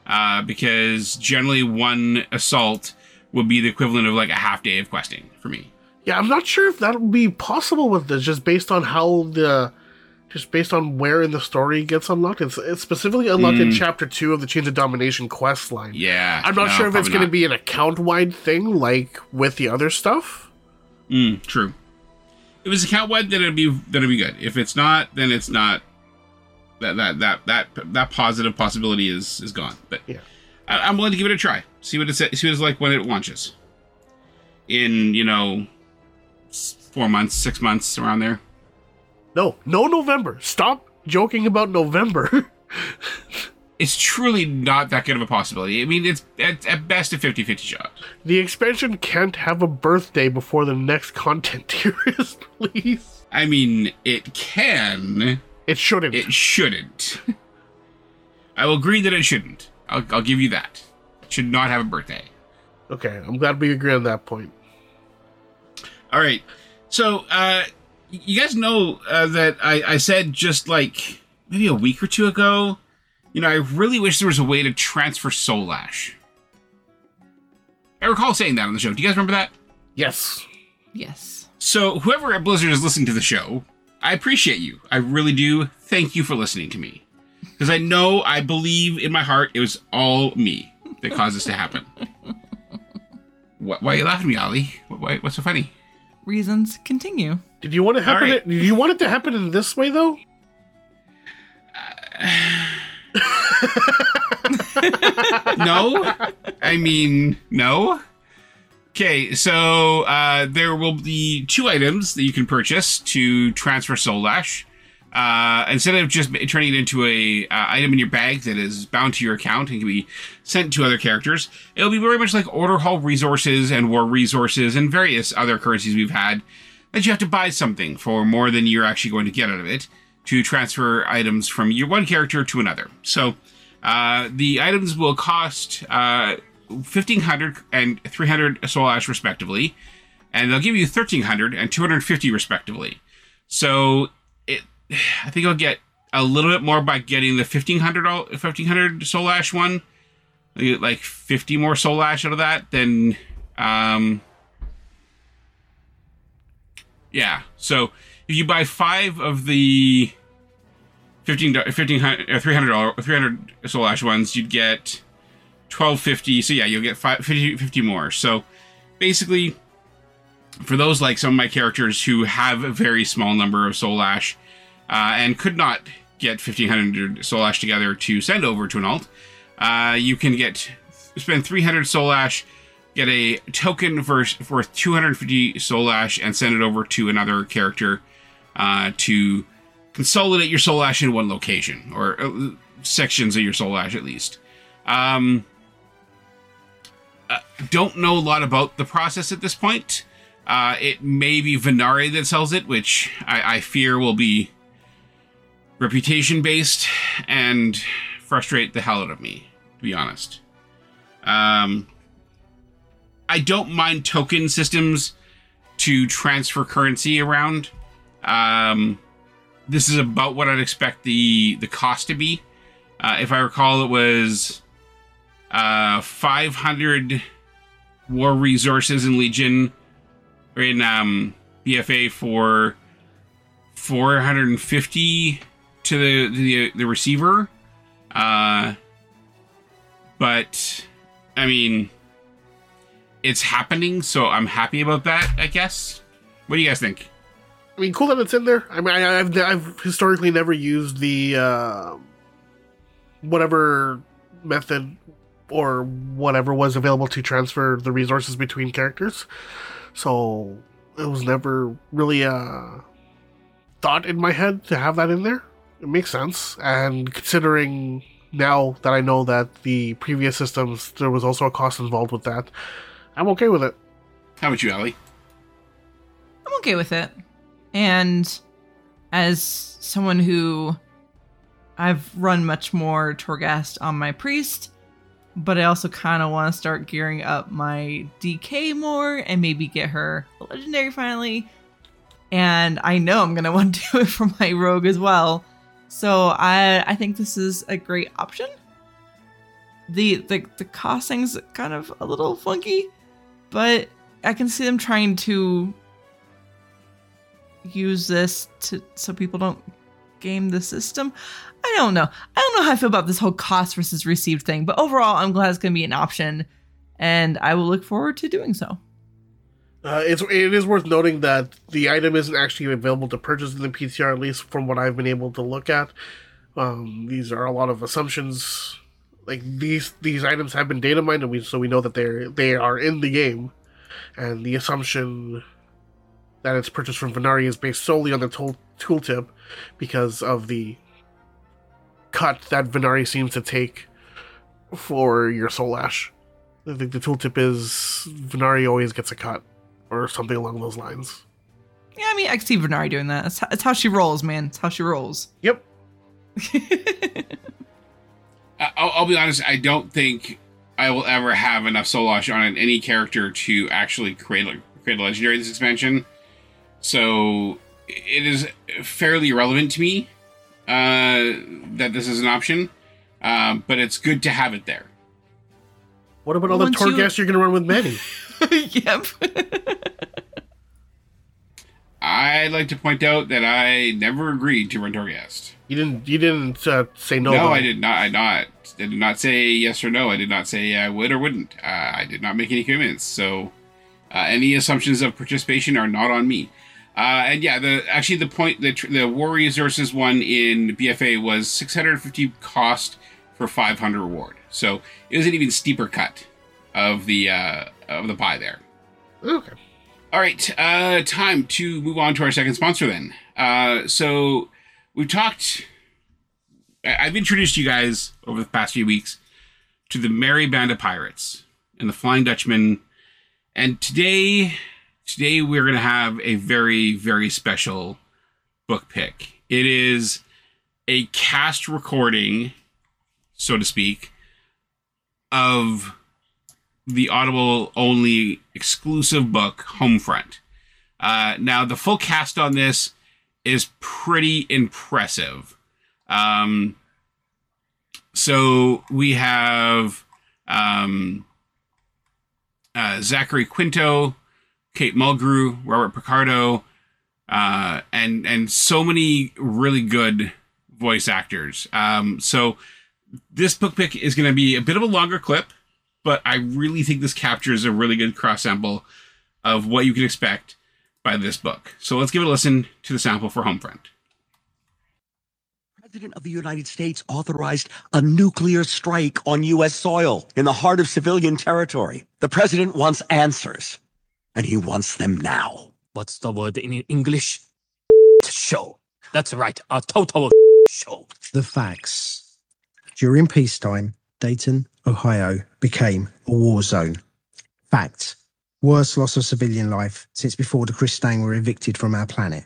uh, because generally one assault would be the equivalent of like a half day of questing for me. Yeah, I'm not sure if that would be possible with this, just based on how the, just based on where in the story it gets unlocked. It's, it's specifically unlocked in Chapter Two of the Chains of Domination quest line. Yeah, I'm not no, sure if it's going to be an account wide thing like with the other stuff. Mm, true. If it's account wide, then it'd be then it'd be good. If it's not, then it's not. That that that that that positive possibility is is gone. But Yeah. I, I'm willing to give it a try. See what it's see what it's like when it launches. In you know, four months, six months, around there. No, no November. Stop joking about November. It's truly not that good of a possibility. I mean, it's at, at best a 50-50 shot. the expansion can't have a birthday before the next content tier is, please. I mean, it can. It shouldn't. It shouldn't. I will agree that it shouldn't. I'll, I'll give you that. It should not have a birthday. okay, I'm glad we agree on that point. All right. So, uh, you guys know uh, that I, I said just like maybe a week or two ago, you know, I really wish there was a way to transfer Soul Ash. I recall saying that on the show. Do you guys remember that? Yes. Yes. So, whoever at Blizzard is listening to the show, I appreciate you. I really do. Thank you for listening to me. Because I know, I believe in my heart, it was all me that caused this to happen. What, why are you laughing at me, Ollie? What, why, what's so funny? Reasons continue. Did you want to happen? right. It, did you want it to happen in this way though? no i mean no okay so uh, there will be two items that you can purchase to transfer soul ash uh, instead of just turning it into a uh, item in your bag that is bound to your account and can be sent to other characters it'll be very much like order hall resources and war resources and various other currencies we've had that you have to buy something for more than you're actually going to get out of it to transfer items from your one character to another so uh, the items will cost uh, 1500 and 300 soul ash respectively, and they'll give you 1300 and 250 respectively. So I think I'll get a little bit more by getting the 1500 al- 1500 soul ash one. Like 50 more soul ash out of that than um yeah. So if you buy five of the 15 1500 or 300 dollar 300 soul ash ones you'd get 1250 so yeah you'll get five, 50, 50 more so basically for those like some of my characters who have a very small number of soul ash uh, and could not get 1500 soul ash together to send over to an alt. Uh, you can get spend 300 soul ash get a token verse worth 250 soul ash and send it over to another character uh, to consolidate your soul ash in one location or uh, sections of your soul ash at least. Um uh, don't know a lot about the process at this point. Uh it may be venari that sells it which i, I fear will be reputation based and frustrate the hell out of me to be honest um i don't mind token systems to transfer currency around um this is about what I'd expect the the cost to be. Uh, if I recall, it was uh, 500 war resources in Legion or in um, BFA for 450 to the the, the receiver. Uh, but I mean, it's happening, so I'm happy about that. I guess. What do you guys think? I mean, cool that it's in there. I mean, I, I've I've historically never used the uh, whatever method or whatever was available to transfer the resources between characters, so it was never really a thought in my head to have that in there. It makes sense, and considering now that I know that the previous systems there was also a cost involved with that, I'm okay with it. How about you, Allie? I'm okay with it. And as someone who I've run much more Torghast on my priest, but I also kind of want to start gearing up my DK more and maybe get her a legendary finally. And I know I'm gonna want to do it for my rogue as well. So I I think this is a great option. The the the costing's kind of a little funky, but I can see them trying to use this to so people don't game the system. I don't know. I don't know how I feel about this whole cost versus received thing, but overall, I'm glad it's going to be an option, and I will look forward to doing so. Uh, it's it is worth noting that the item isn't actually available to purchase in the PTR, at least from what I've been able to look at. Um, these are a lot of assumptions. Like these these items have been data mined, and we so we know that they're they are in the game, and the assumption that it's purchased from Venari is based solely on the tool tooltip because of the cut that Venari seems to take for your Soul Ash. I think the tooltip is Venari always gets a cut or something along those lines. Yeah, I mean, I can see Venari doing that. It's, it's how she rolls, man. It's how she rolls. Yep. I- I'll, I'll be honest. I don't think I will ever have enough soul ash on any character to actually create a, create a legendary this expansion. So it is fairly irrelevant to me uh, that this is an option. Um, but it's good to have it there. What about all the Once you- Torghast you're going to run with Manny? yep. I'd like to point out that I never agreed to run Torghast. You didn't. You didn't uh, say no. No, though. I did not. I not. I did not say yes or no. I did not say I would or wouldn't. Uh, I did not make any commitments. So uh, any assumptions of participation are not on me. Uh, and yeah, the actually the point the the war resources one in BFA was 650 cost for 500 reward. So it was an even steeper cut of the uh, of the pie there. Okay. All right, uh, time to move on to our second sponsor then. Uh, so we've talked. I've introduced you guys over the past few weeks to the Merry Band of Pirates and the Flying Dutchman, and today, today we're going to have a very, very special book pick. It is a cast recording, so to speak, of the Audible only exclusive book, Homefront. Uh, now, the full cast on this is pretty impressive. Um, so we have um, uh, Zachary Quinto, Kate Mulgrew, Robert Picardo, uh, and and so many really good voice actors. Um, so this book pick is going to be a bit of a longer clip but I really think this captures a really good cross sample of what you can expect by this book. So let's give it a listen to the sample for Homefront. President of the United States authorized a nuclear strike on U.S. soil in the heart of civilian territory. The president wants answers, and he wants them now. What's the word in English? Show. That's right, a total show. the facts. During peacetime, Dayton, Ohio became a war zone. Fact. Worst loss of civilian life since before the Kristang were evicted from our planet.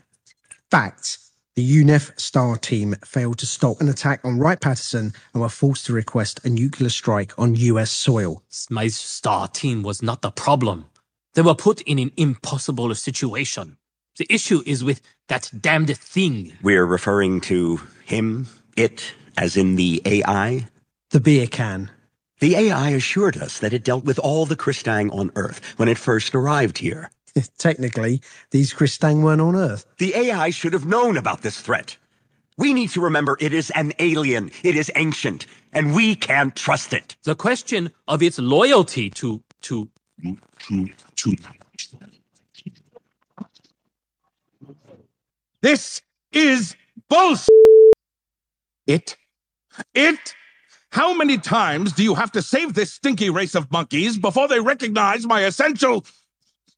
Fact. The UNEF Star team failed to stop an attack on Wright Patterson and were forced to request a nuclear strike on US soil. My star team was not the problem. They were put in an impossible situation. The issue is with that damned thing. We're referring to him, it, as in the AI. The beer can. The AI assured us that it dealt with all the Kristang on Earth when it first arrived here. Technically, these Kristang weren't on Earth. The AI should have known about this threat. We need to remember it is an alien, it is ancient, and we can't trust it. The question of its loyalty to to This is bullshit. It? It? How many times do you have to save this stinky race of monkeys before they recognize my essential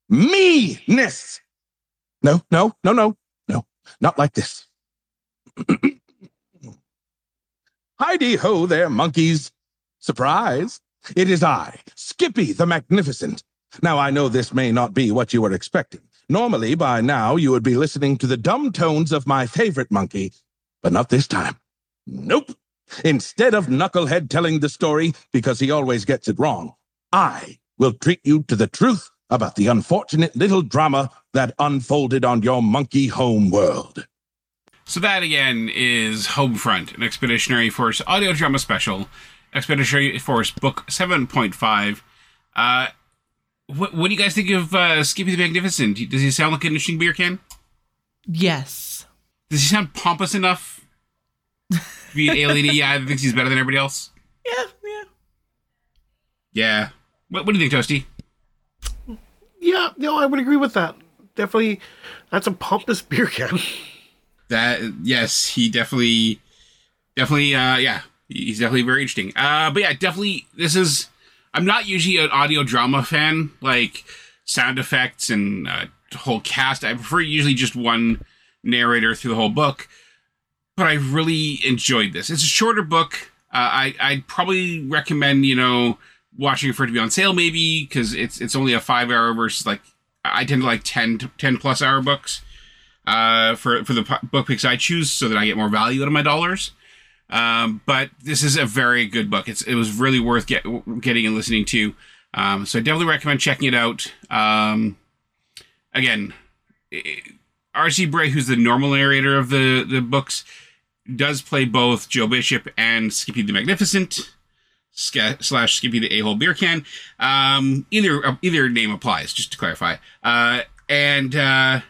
me-ness? No, no, no, no, no, not like this. Heidi ho there, monkeys. Surprise! It is I, Skippy the Magnificent. Now, I know this may not be what you were expecting. Normally, by now, you would be listening to the dumb tones of my favorite monkey, but not this time. Nope. Instead of Knucklehead telling the story because he always gets it wrong, I will treat you to the truth about the unfortunate little drama that unfolded on your monkey home world. So that again is Homefront, an Expeditionary Force audio drama special, Expeditionary Force Book 7.5. Uh, what, what do you guys think of uh, Skippy the Magnificent? Does he sound like an interesting beer can? Yes. Does he sound pompous enough? to Be an alien yeah, thinks he's better than everybody else. Yeah, yeah. Yeah. What, what do you think, Toasty? Yeah, no, I would agree with that. Definitely, that's a pompous beer can. That yes, he definitely, definitely, uh, yeah, he's definitely very interesting. Uh, but yeah, definitely, this is. I'm not usually an audio drama fan, like sound effects and uh, whole cast. I prefer usually just one narrator through the whole book. But I really enjoyed this. It's a shorter book. Uh, I I'd probably recommend you know watching for it to be on sale maybe because it's it's only a five hour versus like I tend to like 10, 10 plus hour books uh, for for the book picks I choose so that I get more value out of my dollars. Um, but this is a very good book. It's it was really worth get, getting and listening to. Um, so I definitely recommend checking it out. Um, again, R.C. Bray, who's the normal narrator of the the books, does play both Joe Bishop and Skippy the Magnificent slash Skippy the A-hole beer can. Um, either uh, either name applies, just to clarify. Uh, and uh,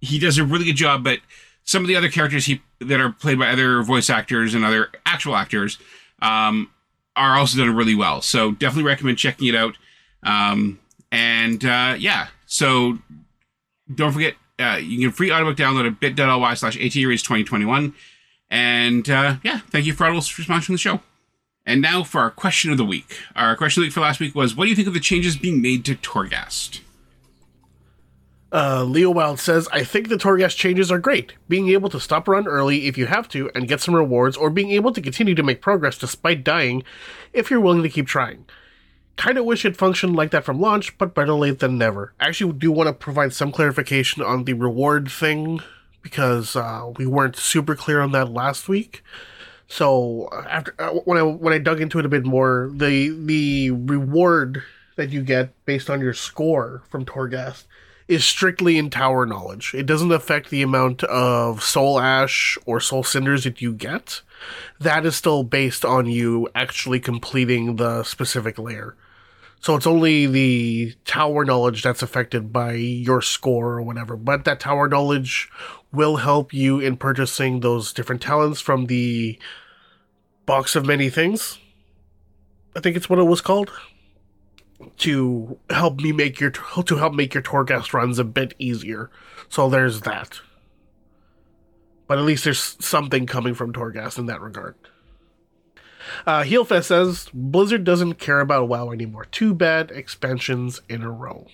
he does a really good job. But some of the other characters he that are played by other voice actors and other actual actors um, are also done really well. So definitely recommend checking it out. Um, and uh, yeah, so don't forget uh, you can free audiobook download at bit.ly slash ATRace 2021. And uh, yeah, thank you for Audible for sponsoring the show. And now for our question of the week. Our question of the week for last week was What do you think of the changes being made to Torghast? Uh, Leo Wild says, I think the Torghast changes are great. Being able to stop a run early if you have to and get some rewards, or being able to continue to make progress despite dying if you're willing to keep trying. Kinda wish it functioned like that from launch, but better late than never. I actually do want to provide some clarification on the reward thing, because uh, we weren't super clear on that last week. So after uh, when I when I dug into it a bit more, the the reward that you get based on your score from Torghast is strictly in tower knowledge. It doesn't affect the amount of soul ash or soul cinders that you get. That is still based on you actually completing the specific layer. So it's only the tower knowledge that's affected by your score or whatever. But that tower knowledge will help you in purchasing those different talents from the box of many things. I think it's what it was called to help me make your to help make your Torghast runs a bit easier. So there's that. But at least there's something coming from Torghast in that regard. Uh, Heelfest says Blizzard doesn't care about WoW anymore. Two bad expansions in a row.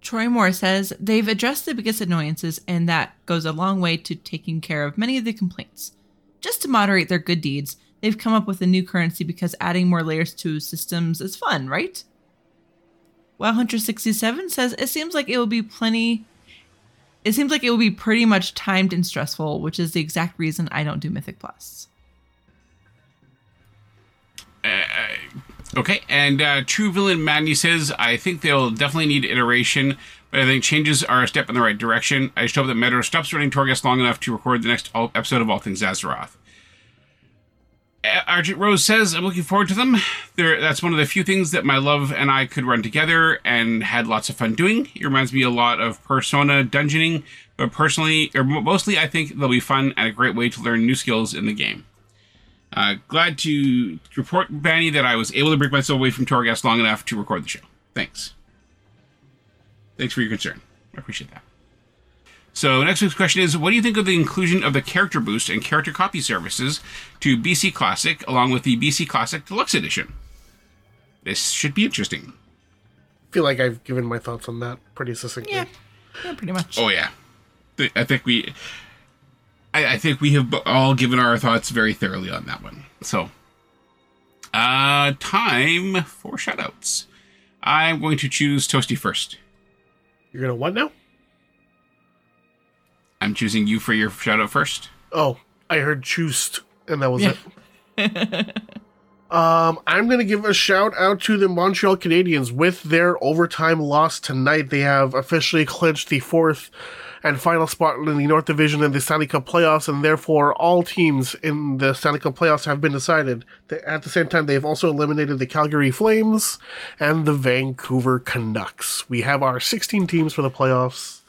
Troy Moore says they've addressed the biggest annoyances, and that goes a long way to taking care of many of the complaints. Just to moderate their good deeds, they've come up with a new currency because adding more layers to systems is fun, right? Well, Hunter 67 says it seems like it will be plenty. It seems like it will be pretty much timed and stressful, which is the exact reason I don't do Mythic Plus. Okay, and uh, True Villain Mandy says, I think they'll definitely need iteration, but I think changes are a step in the right direction. I just hope that Medros stops running Torghast long enough to record the next episode of All Things Azeroth. Argent Rose says, I'm looking forward to them. They're, that's one of the few things that my love and I could run together and had lots of fun doing. It reminds me a lot of Persona dungeoning, but personally, or mostly, I think they'll be fun and a great way to learn new skills in the game. Uh, glad to report, Banny, that I was able to break myself away from Torghast long enough to record the show. Thanks. Thanks for your concern. I appreciate that. So, next week's question is What do you think of the inclusion of the character boost and character copy services to BC Classic along with the BC Classic Deluxe Edition? This should be interesting. I feel like I've given my thoughts on that pretty succinctly. Yeah, yeah, pretty much. Oh, yeah. I think we. I, I think we have all given our thoughts very thoroughly on that one. So, Uh, time for shoutouts. I'm going to choose Toasty first. You're gonna what now? I'm choosing you for your shoutout first. Oh, I heard choosed, and that was Yeah. it. Um, I'm gonna give a shout out to the Montreal Canadiens with their overtime loss tonight. They have officially clinched the fourth and final spot in the North Division in the Stanley Cup playoffs, and therefore all teams in the Stanley Cup playoffs have been decided. At the same time, they've also eliminated the Calgary Flames and the Vancouver Canucks. We have our 16 teams for the playoffs.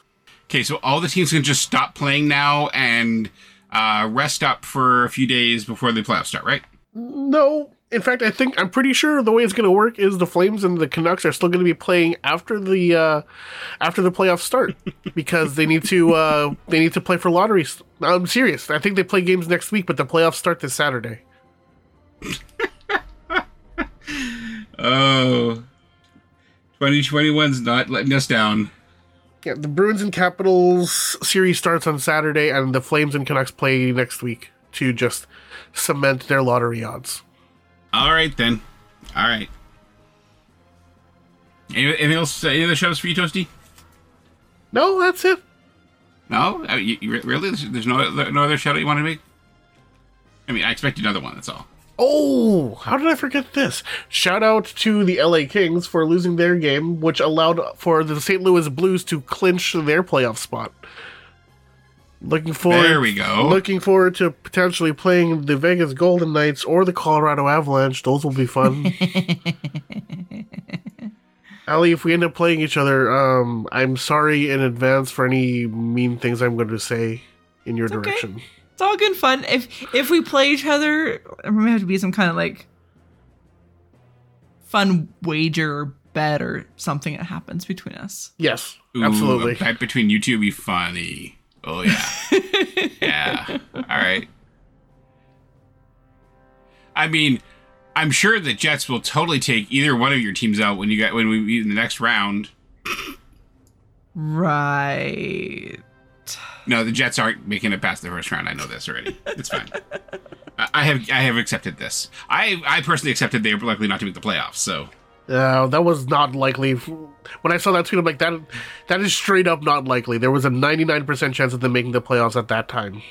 Okay, so all the teams can just stop playing now and uh, rest up for a few days before the playoffs start, right? No. In fact, I think I'm pretty sure the way it's going to work is the Flames and the Canucks are still going to be playing after the uh, after the playoffs start because they need to uh, they need to play for lotteries. I'm serious. I think they play games next week, but the playoffs start this Saturday. Oh, 2021's not letting us down. Yeah, the Bruins and Capitals series starts on Saturday, and the Flames and Canucks play next week to just cement their lottery odds. All right then. All right. Any- Anything else? Any other shoutouts for you, Toasty? No, that's it. No, I mean, you, you, really? There's, there's no other, no other shout out you want to make? I mean, I expect another one. That's all. Oh, how did I forget this? Shout out to the LA Kings for losing their game, which allowed for the St. Louis Blues to clinch their playoff spot. Looking forward. There we go. Looking forward to potentially playing the Vegas Golden Knights or the Colorado Avalanche. Those will be fun. Ali, if we end up playing each other, um, I'm sorry in advance for any mean things I'm going to say in your okay. direction. It's all good fun. If if we play each other, there may have to be some kind of like fun wager or bet or something that happens between us. Yes, Ooh, absolutely. Bet between you two would be funny. Oh yeah. yeah. All right. I mean, I'm sure the Jets will totally take either one of your teams out when you get when we meet in the next round. Right. No, the Jets aren't making it past the first round. I know this already. It's fine. I have I have accepted this. I I personally accepted they are likely not to make the playoffs. So Uh, that was not likely. When I saw that tweet, I'm like, that that is straight up not likely. There was a 99% chance of them making the playoffs at that time.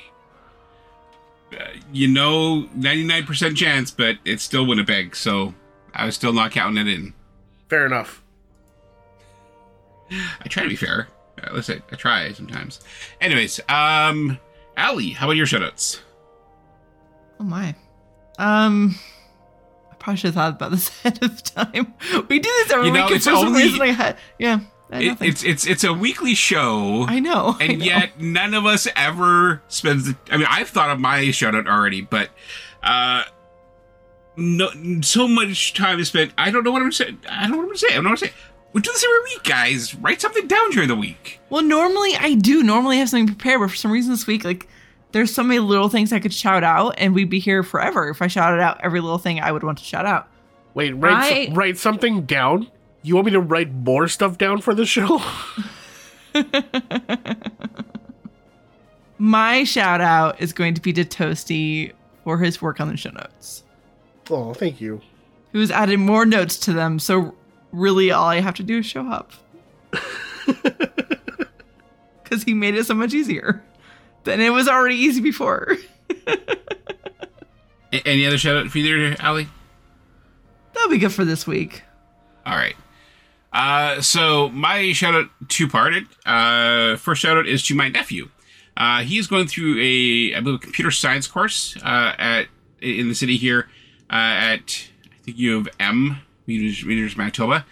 you know, 99% chance, but it's still Winnipeg. So I was still not counting it in. Fair enough. I try to be fair. Uh, listen, I try sometimes. Anyways, um, Allie, how about your shoutouts? Oh my. Um I probably should have thought about this ahead of time. We do this every You know, week. it's for some only- reason I had yeah. I It, it's it's it's a weekly show. I know. I and know. yet none of us ever spends the i mean i've thought of my shout out already but uh no so much time is spent i don't know what i'm saying i don't know what i'm saying i don't know what i'm saying we do this every week guys write something down during the week Well, normally I do normally I have something prepared, but for some reason this week, like there's so many little things I could shout out, and we'd be here forever if I shouted out every little thing I would want to shout out. Wait, write, I- write something down? You want me to write more stuff down for the show? My shout out is going to be to Toasty for his work on the show notes, oh, thank you. who's added more notes to them. So really, all I have to do is show up. Because he made it so much easier than it was already easy before. Any other shout out for you there ali That'll be good for this week. all right. Uh so my shout out two parted uh first shout out is to my nephew. Uh he's going through a i believe a computer science course uh at in the city here uh at i think u of m Meters, Meters manitoba.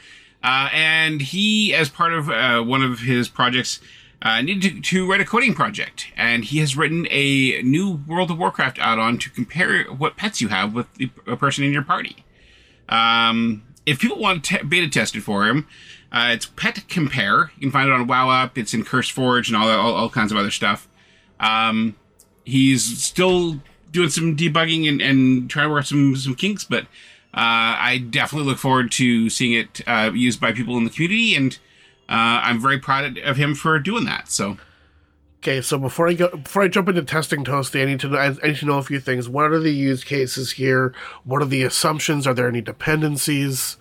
Uh and he as part of uh, one of his projects uh, needed to, to write a coding project, and he has written a new World of Warcraft add-on to compare what pets you have with the, a person in your party. Um, if people want to beta test it for him, uh, it's Pet Compare. You can find it on WowUp. It's in CurseForge and all, all all kinds of other stuff. Um, he's still doing some debugging and, and trying to work some some kinks, but uh, I definitely look forward to seeing it uh, used by people in the community, and uh, I'm very proud of him for doing that. So Okay, so before I go, before I jump into testing Toasty, I need to know. I need to know a few things. What are the use cases here? What are the assumptions? Are there any dependencies?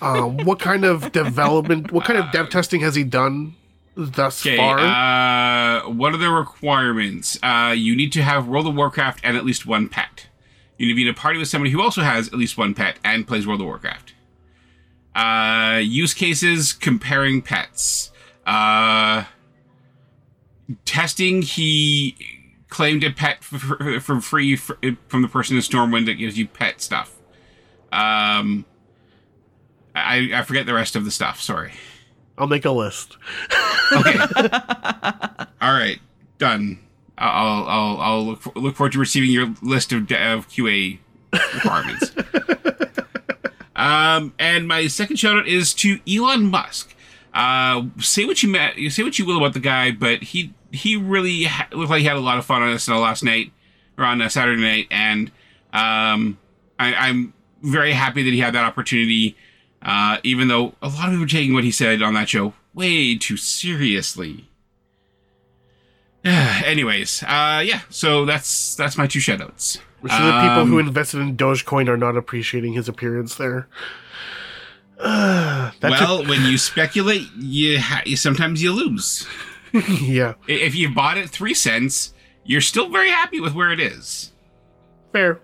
Um, what kind of development? What kind of dev testing has he done thus Okay, far? uh, what are the requirements? Uh, you need to have World of Warcraft and at least one pet. You need to be in a party with somebody who also has at least one pet and plays World of Warcraft. Uh, use cases comparing pets. Uh, testing, he claimed a pet for, for, free for, from the person in Stormwind that gives you pet stuff. Um, I, I forget the rest of the stuff. Sorry. I'll make a list. Okay. All right. Done. I'll I'll I'll look, for, look forward to receiving your list of, of QA requirements. um, and my second shout out is to Elon Musk. Uh, say what you say what you will about the guy, but he he really ha- looked like he had a lot of fun on uh, last night or on uh, Saturday night, and um, I, I'm very happy that he had that opportunity. Uh, even though a lot of people were taking what he said on that show way too seriously. Anyways, uh, yeah. So that's that's my two shoutouts. So the people who Um, invested in Dogecoin are not appreciating his appearance there. Uh, well, when you speculate, you ha- sometimes you lose. yeah, If you bought it three cents, you're still very happy with where it is. fair.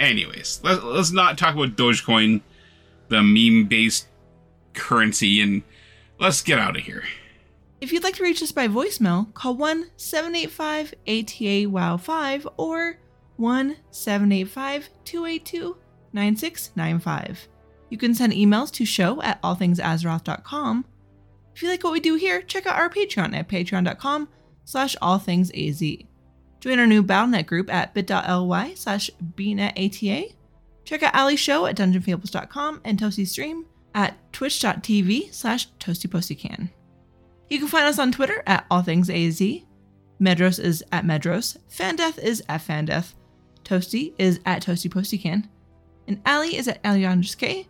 Anyways, let's, let's not talk about Dogecoin, the meme-based currency, and let's get out of here. If you'd like to reach us by voicemail, call 1 785 ATA WOW 5 or 1 785 282 9695. You can send emails to show at allthingsazeroth.com. If you like what we do here, check out our Patreon at patreon.com slash allthingsaz. Join our new BattleNet group at bit.ly slash bnetata. Check out Ali's show at dungeonfables.com and Toasty's stream at twitch.tv slash toastypostycan. You can find us on Twitter at All Things AZ. Medros is at Medros. Fandeth is at Fandeth. Toasty is at ToastyPostycan. And Ali is at AliandrersK.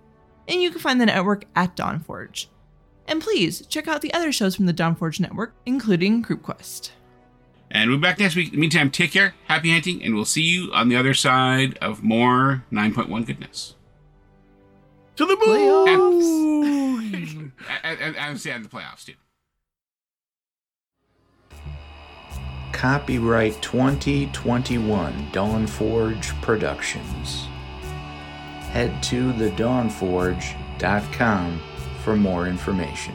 And you can find the network at Dawnforge. And please check out the other shows from the Dawnforge network, including Group Quest. And we'll be back next week. Meantime, take care, happy hunting, and we'll see you on the other side of more 9.1 goodness. To the moon. And, and, and say the playoffs, too. Copyright 2021 Dawnforge Productions. Head to thedawnforge.com for more information.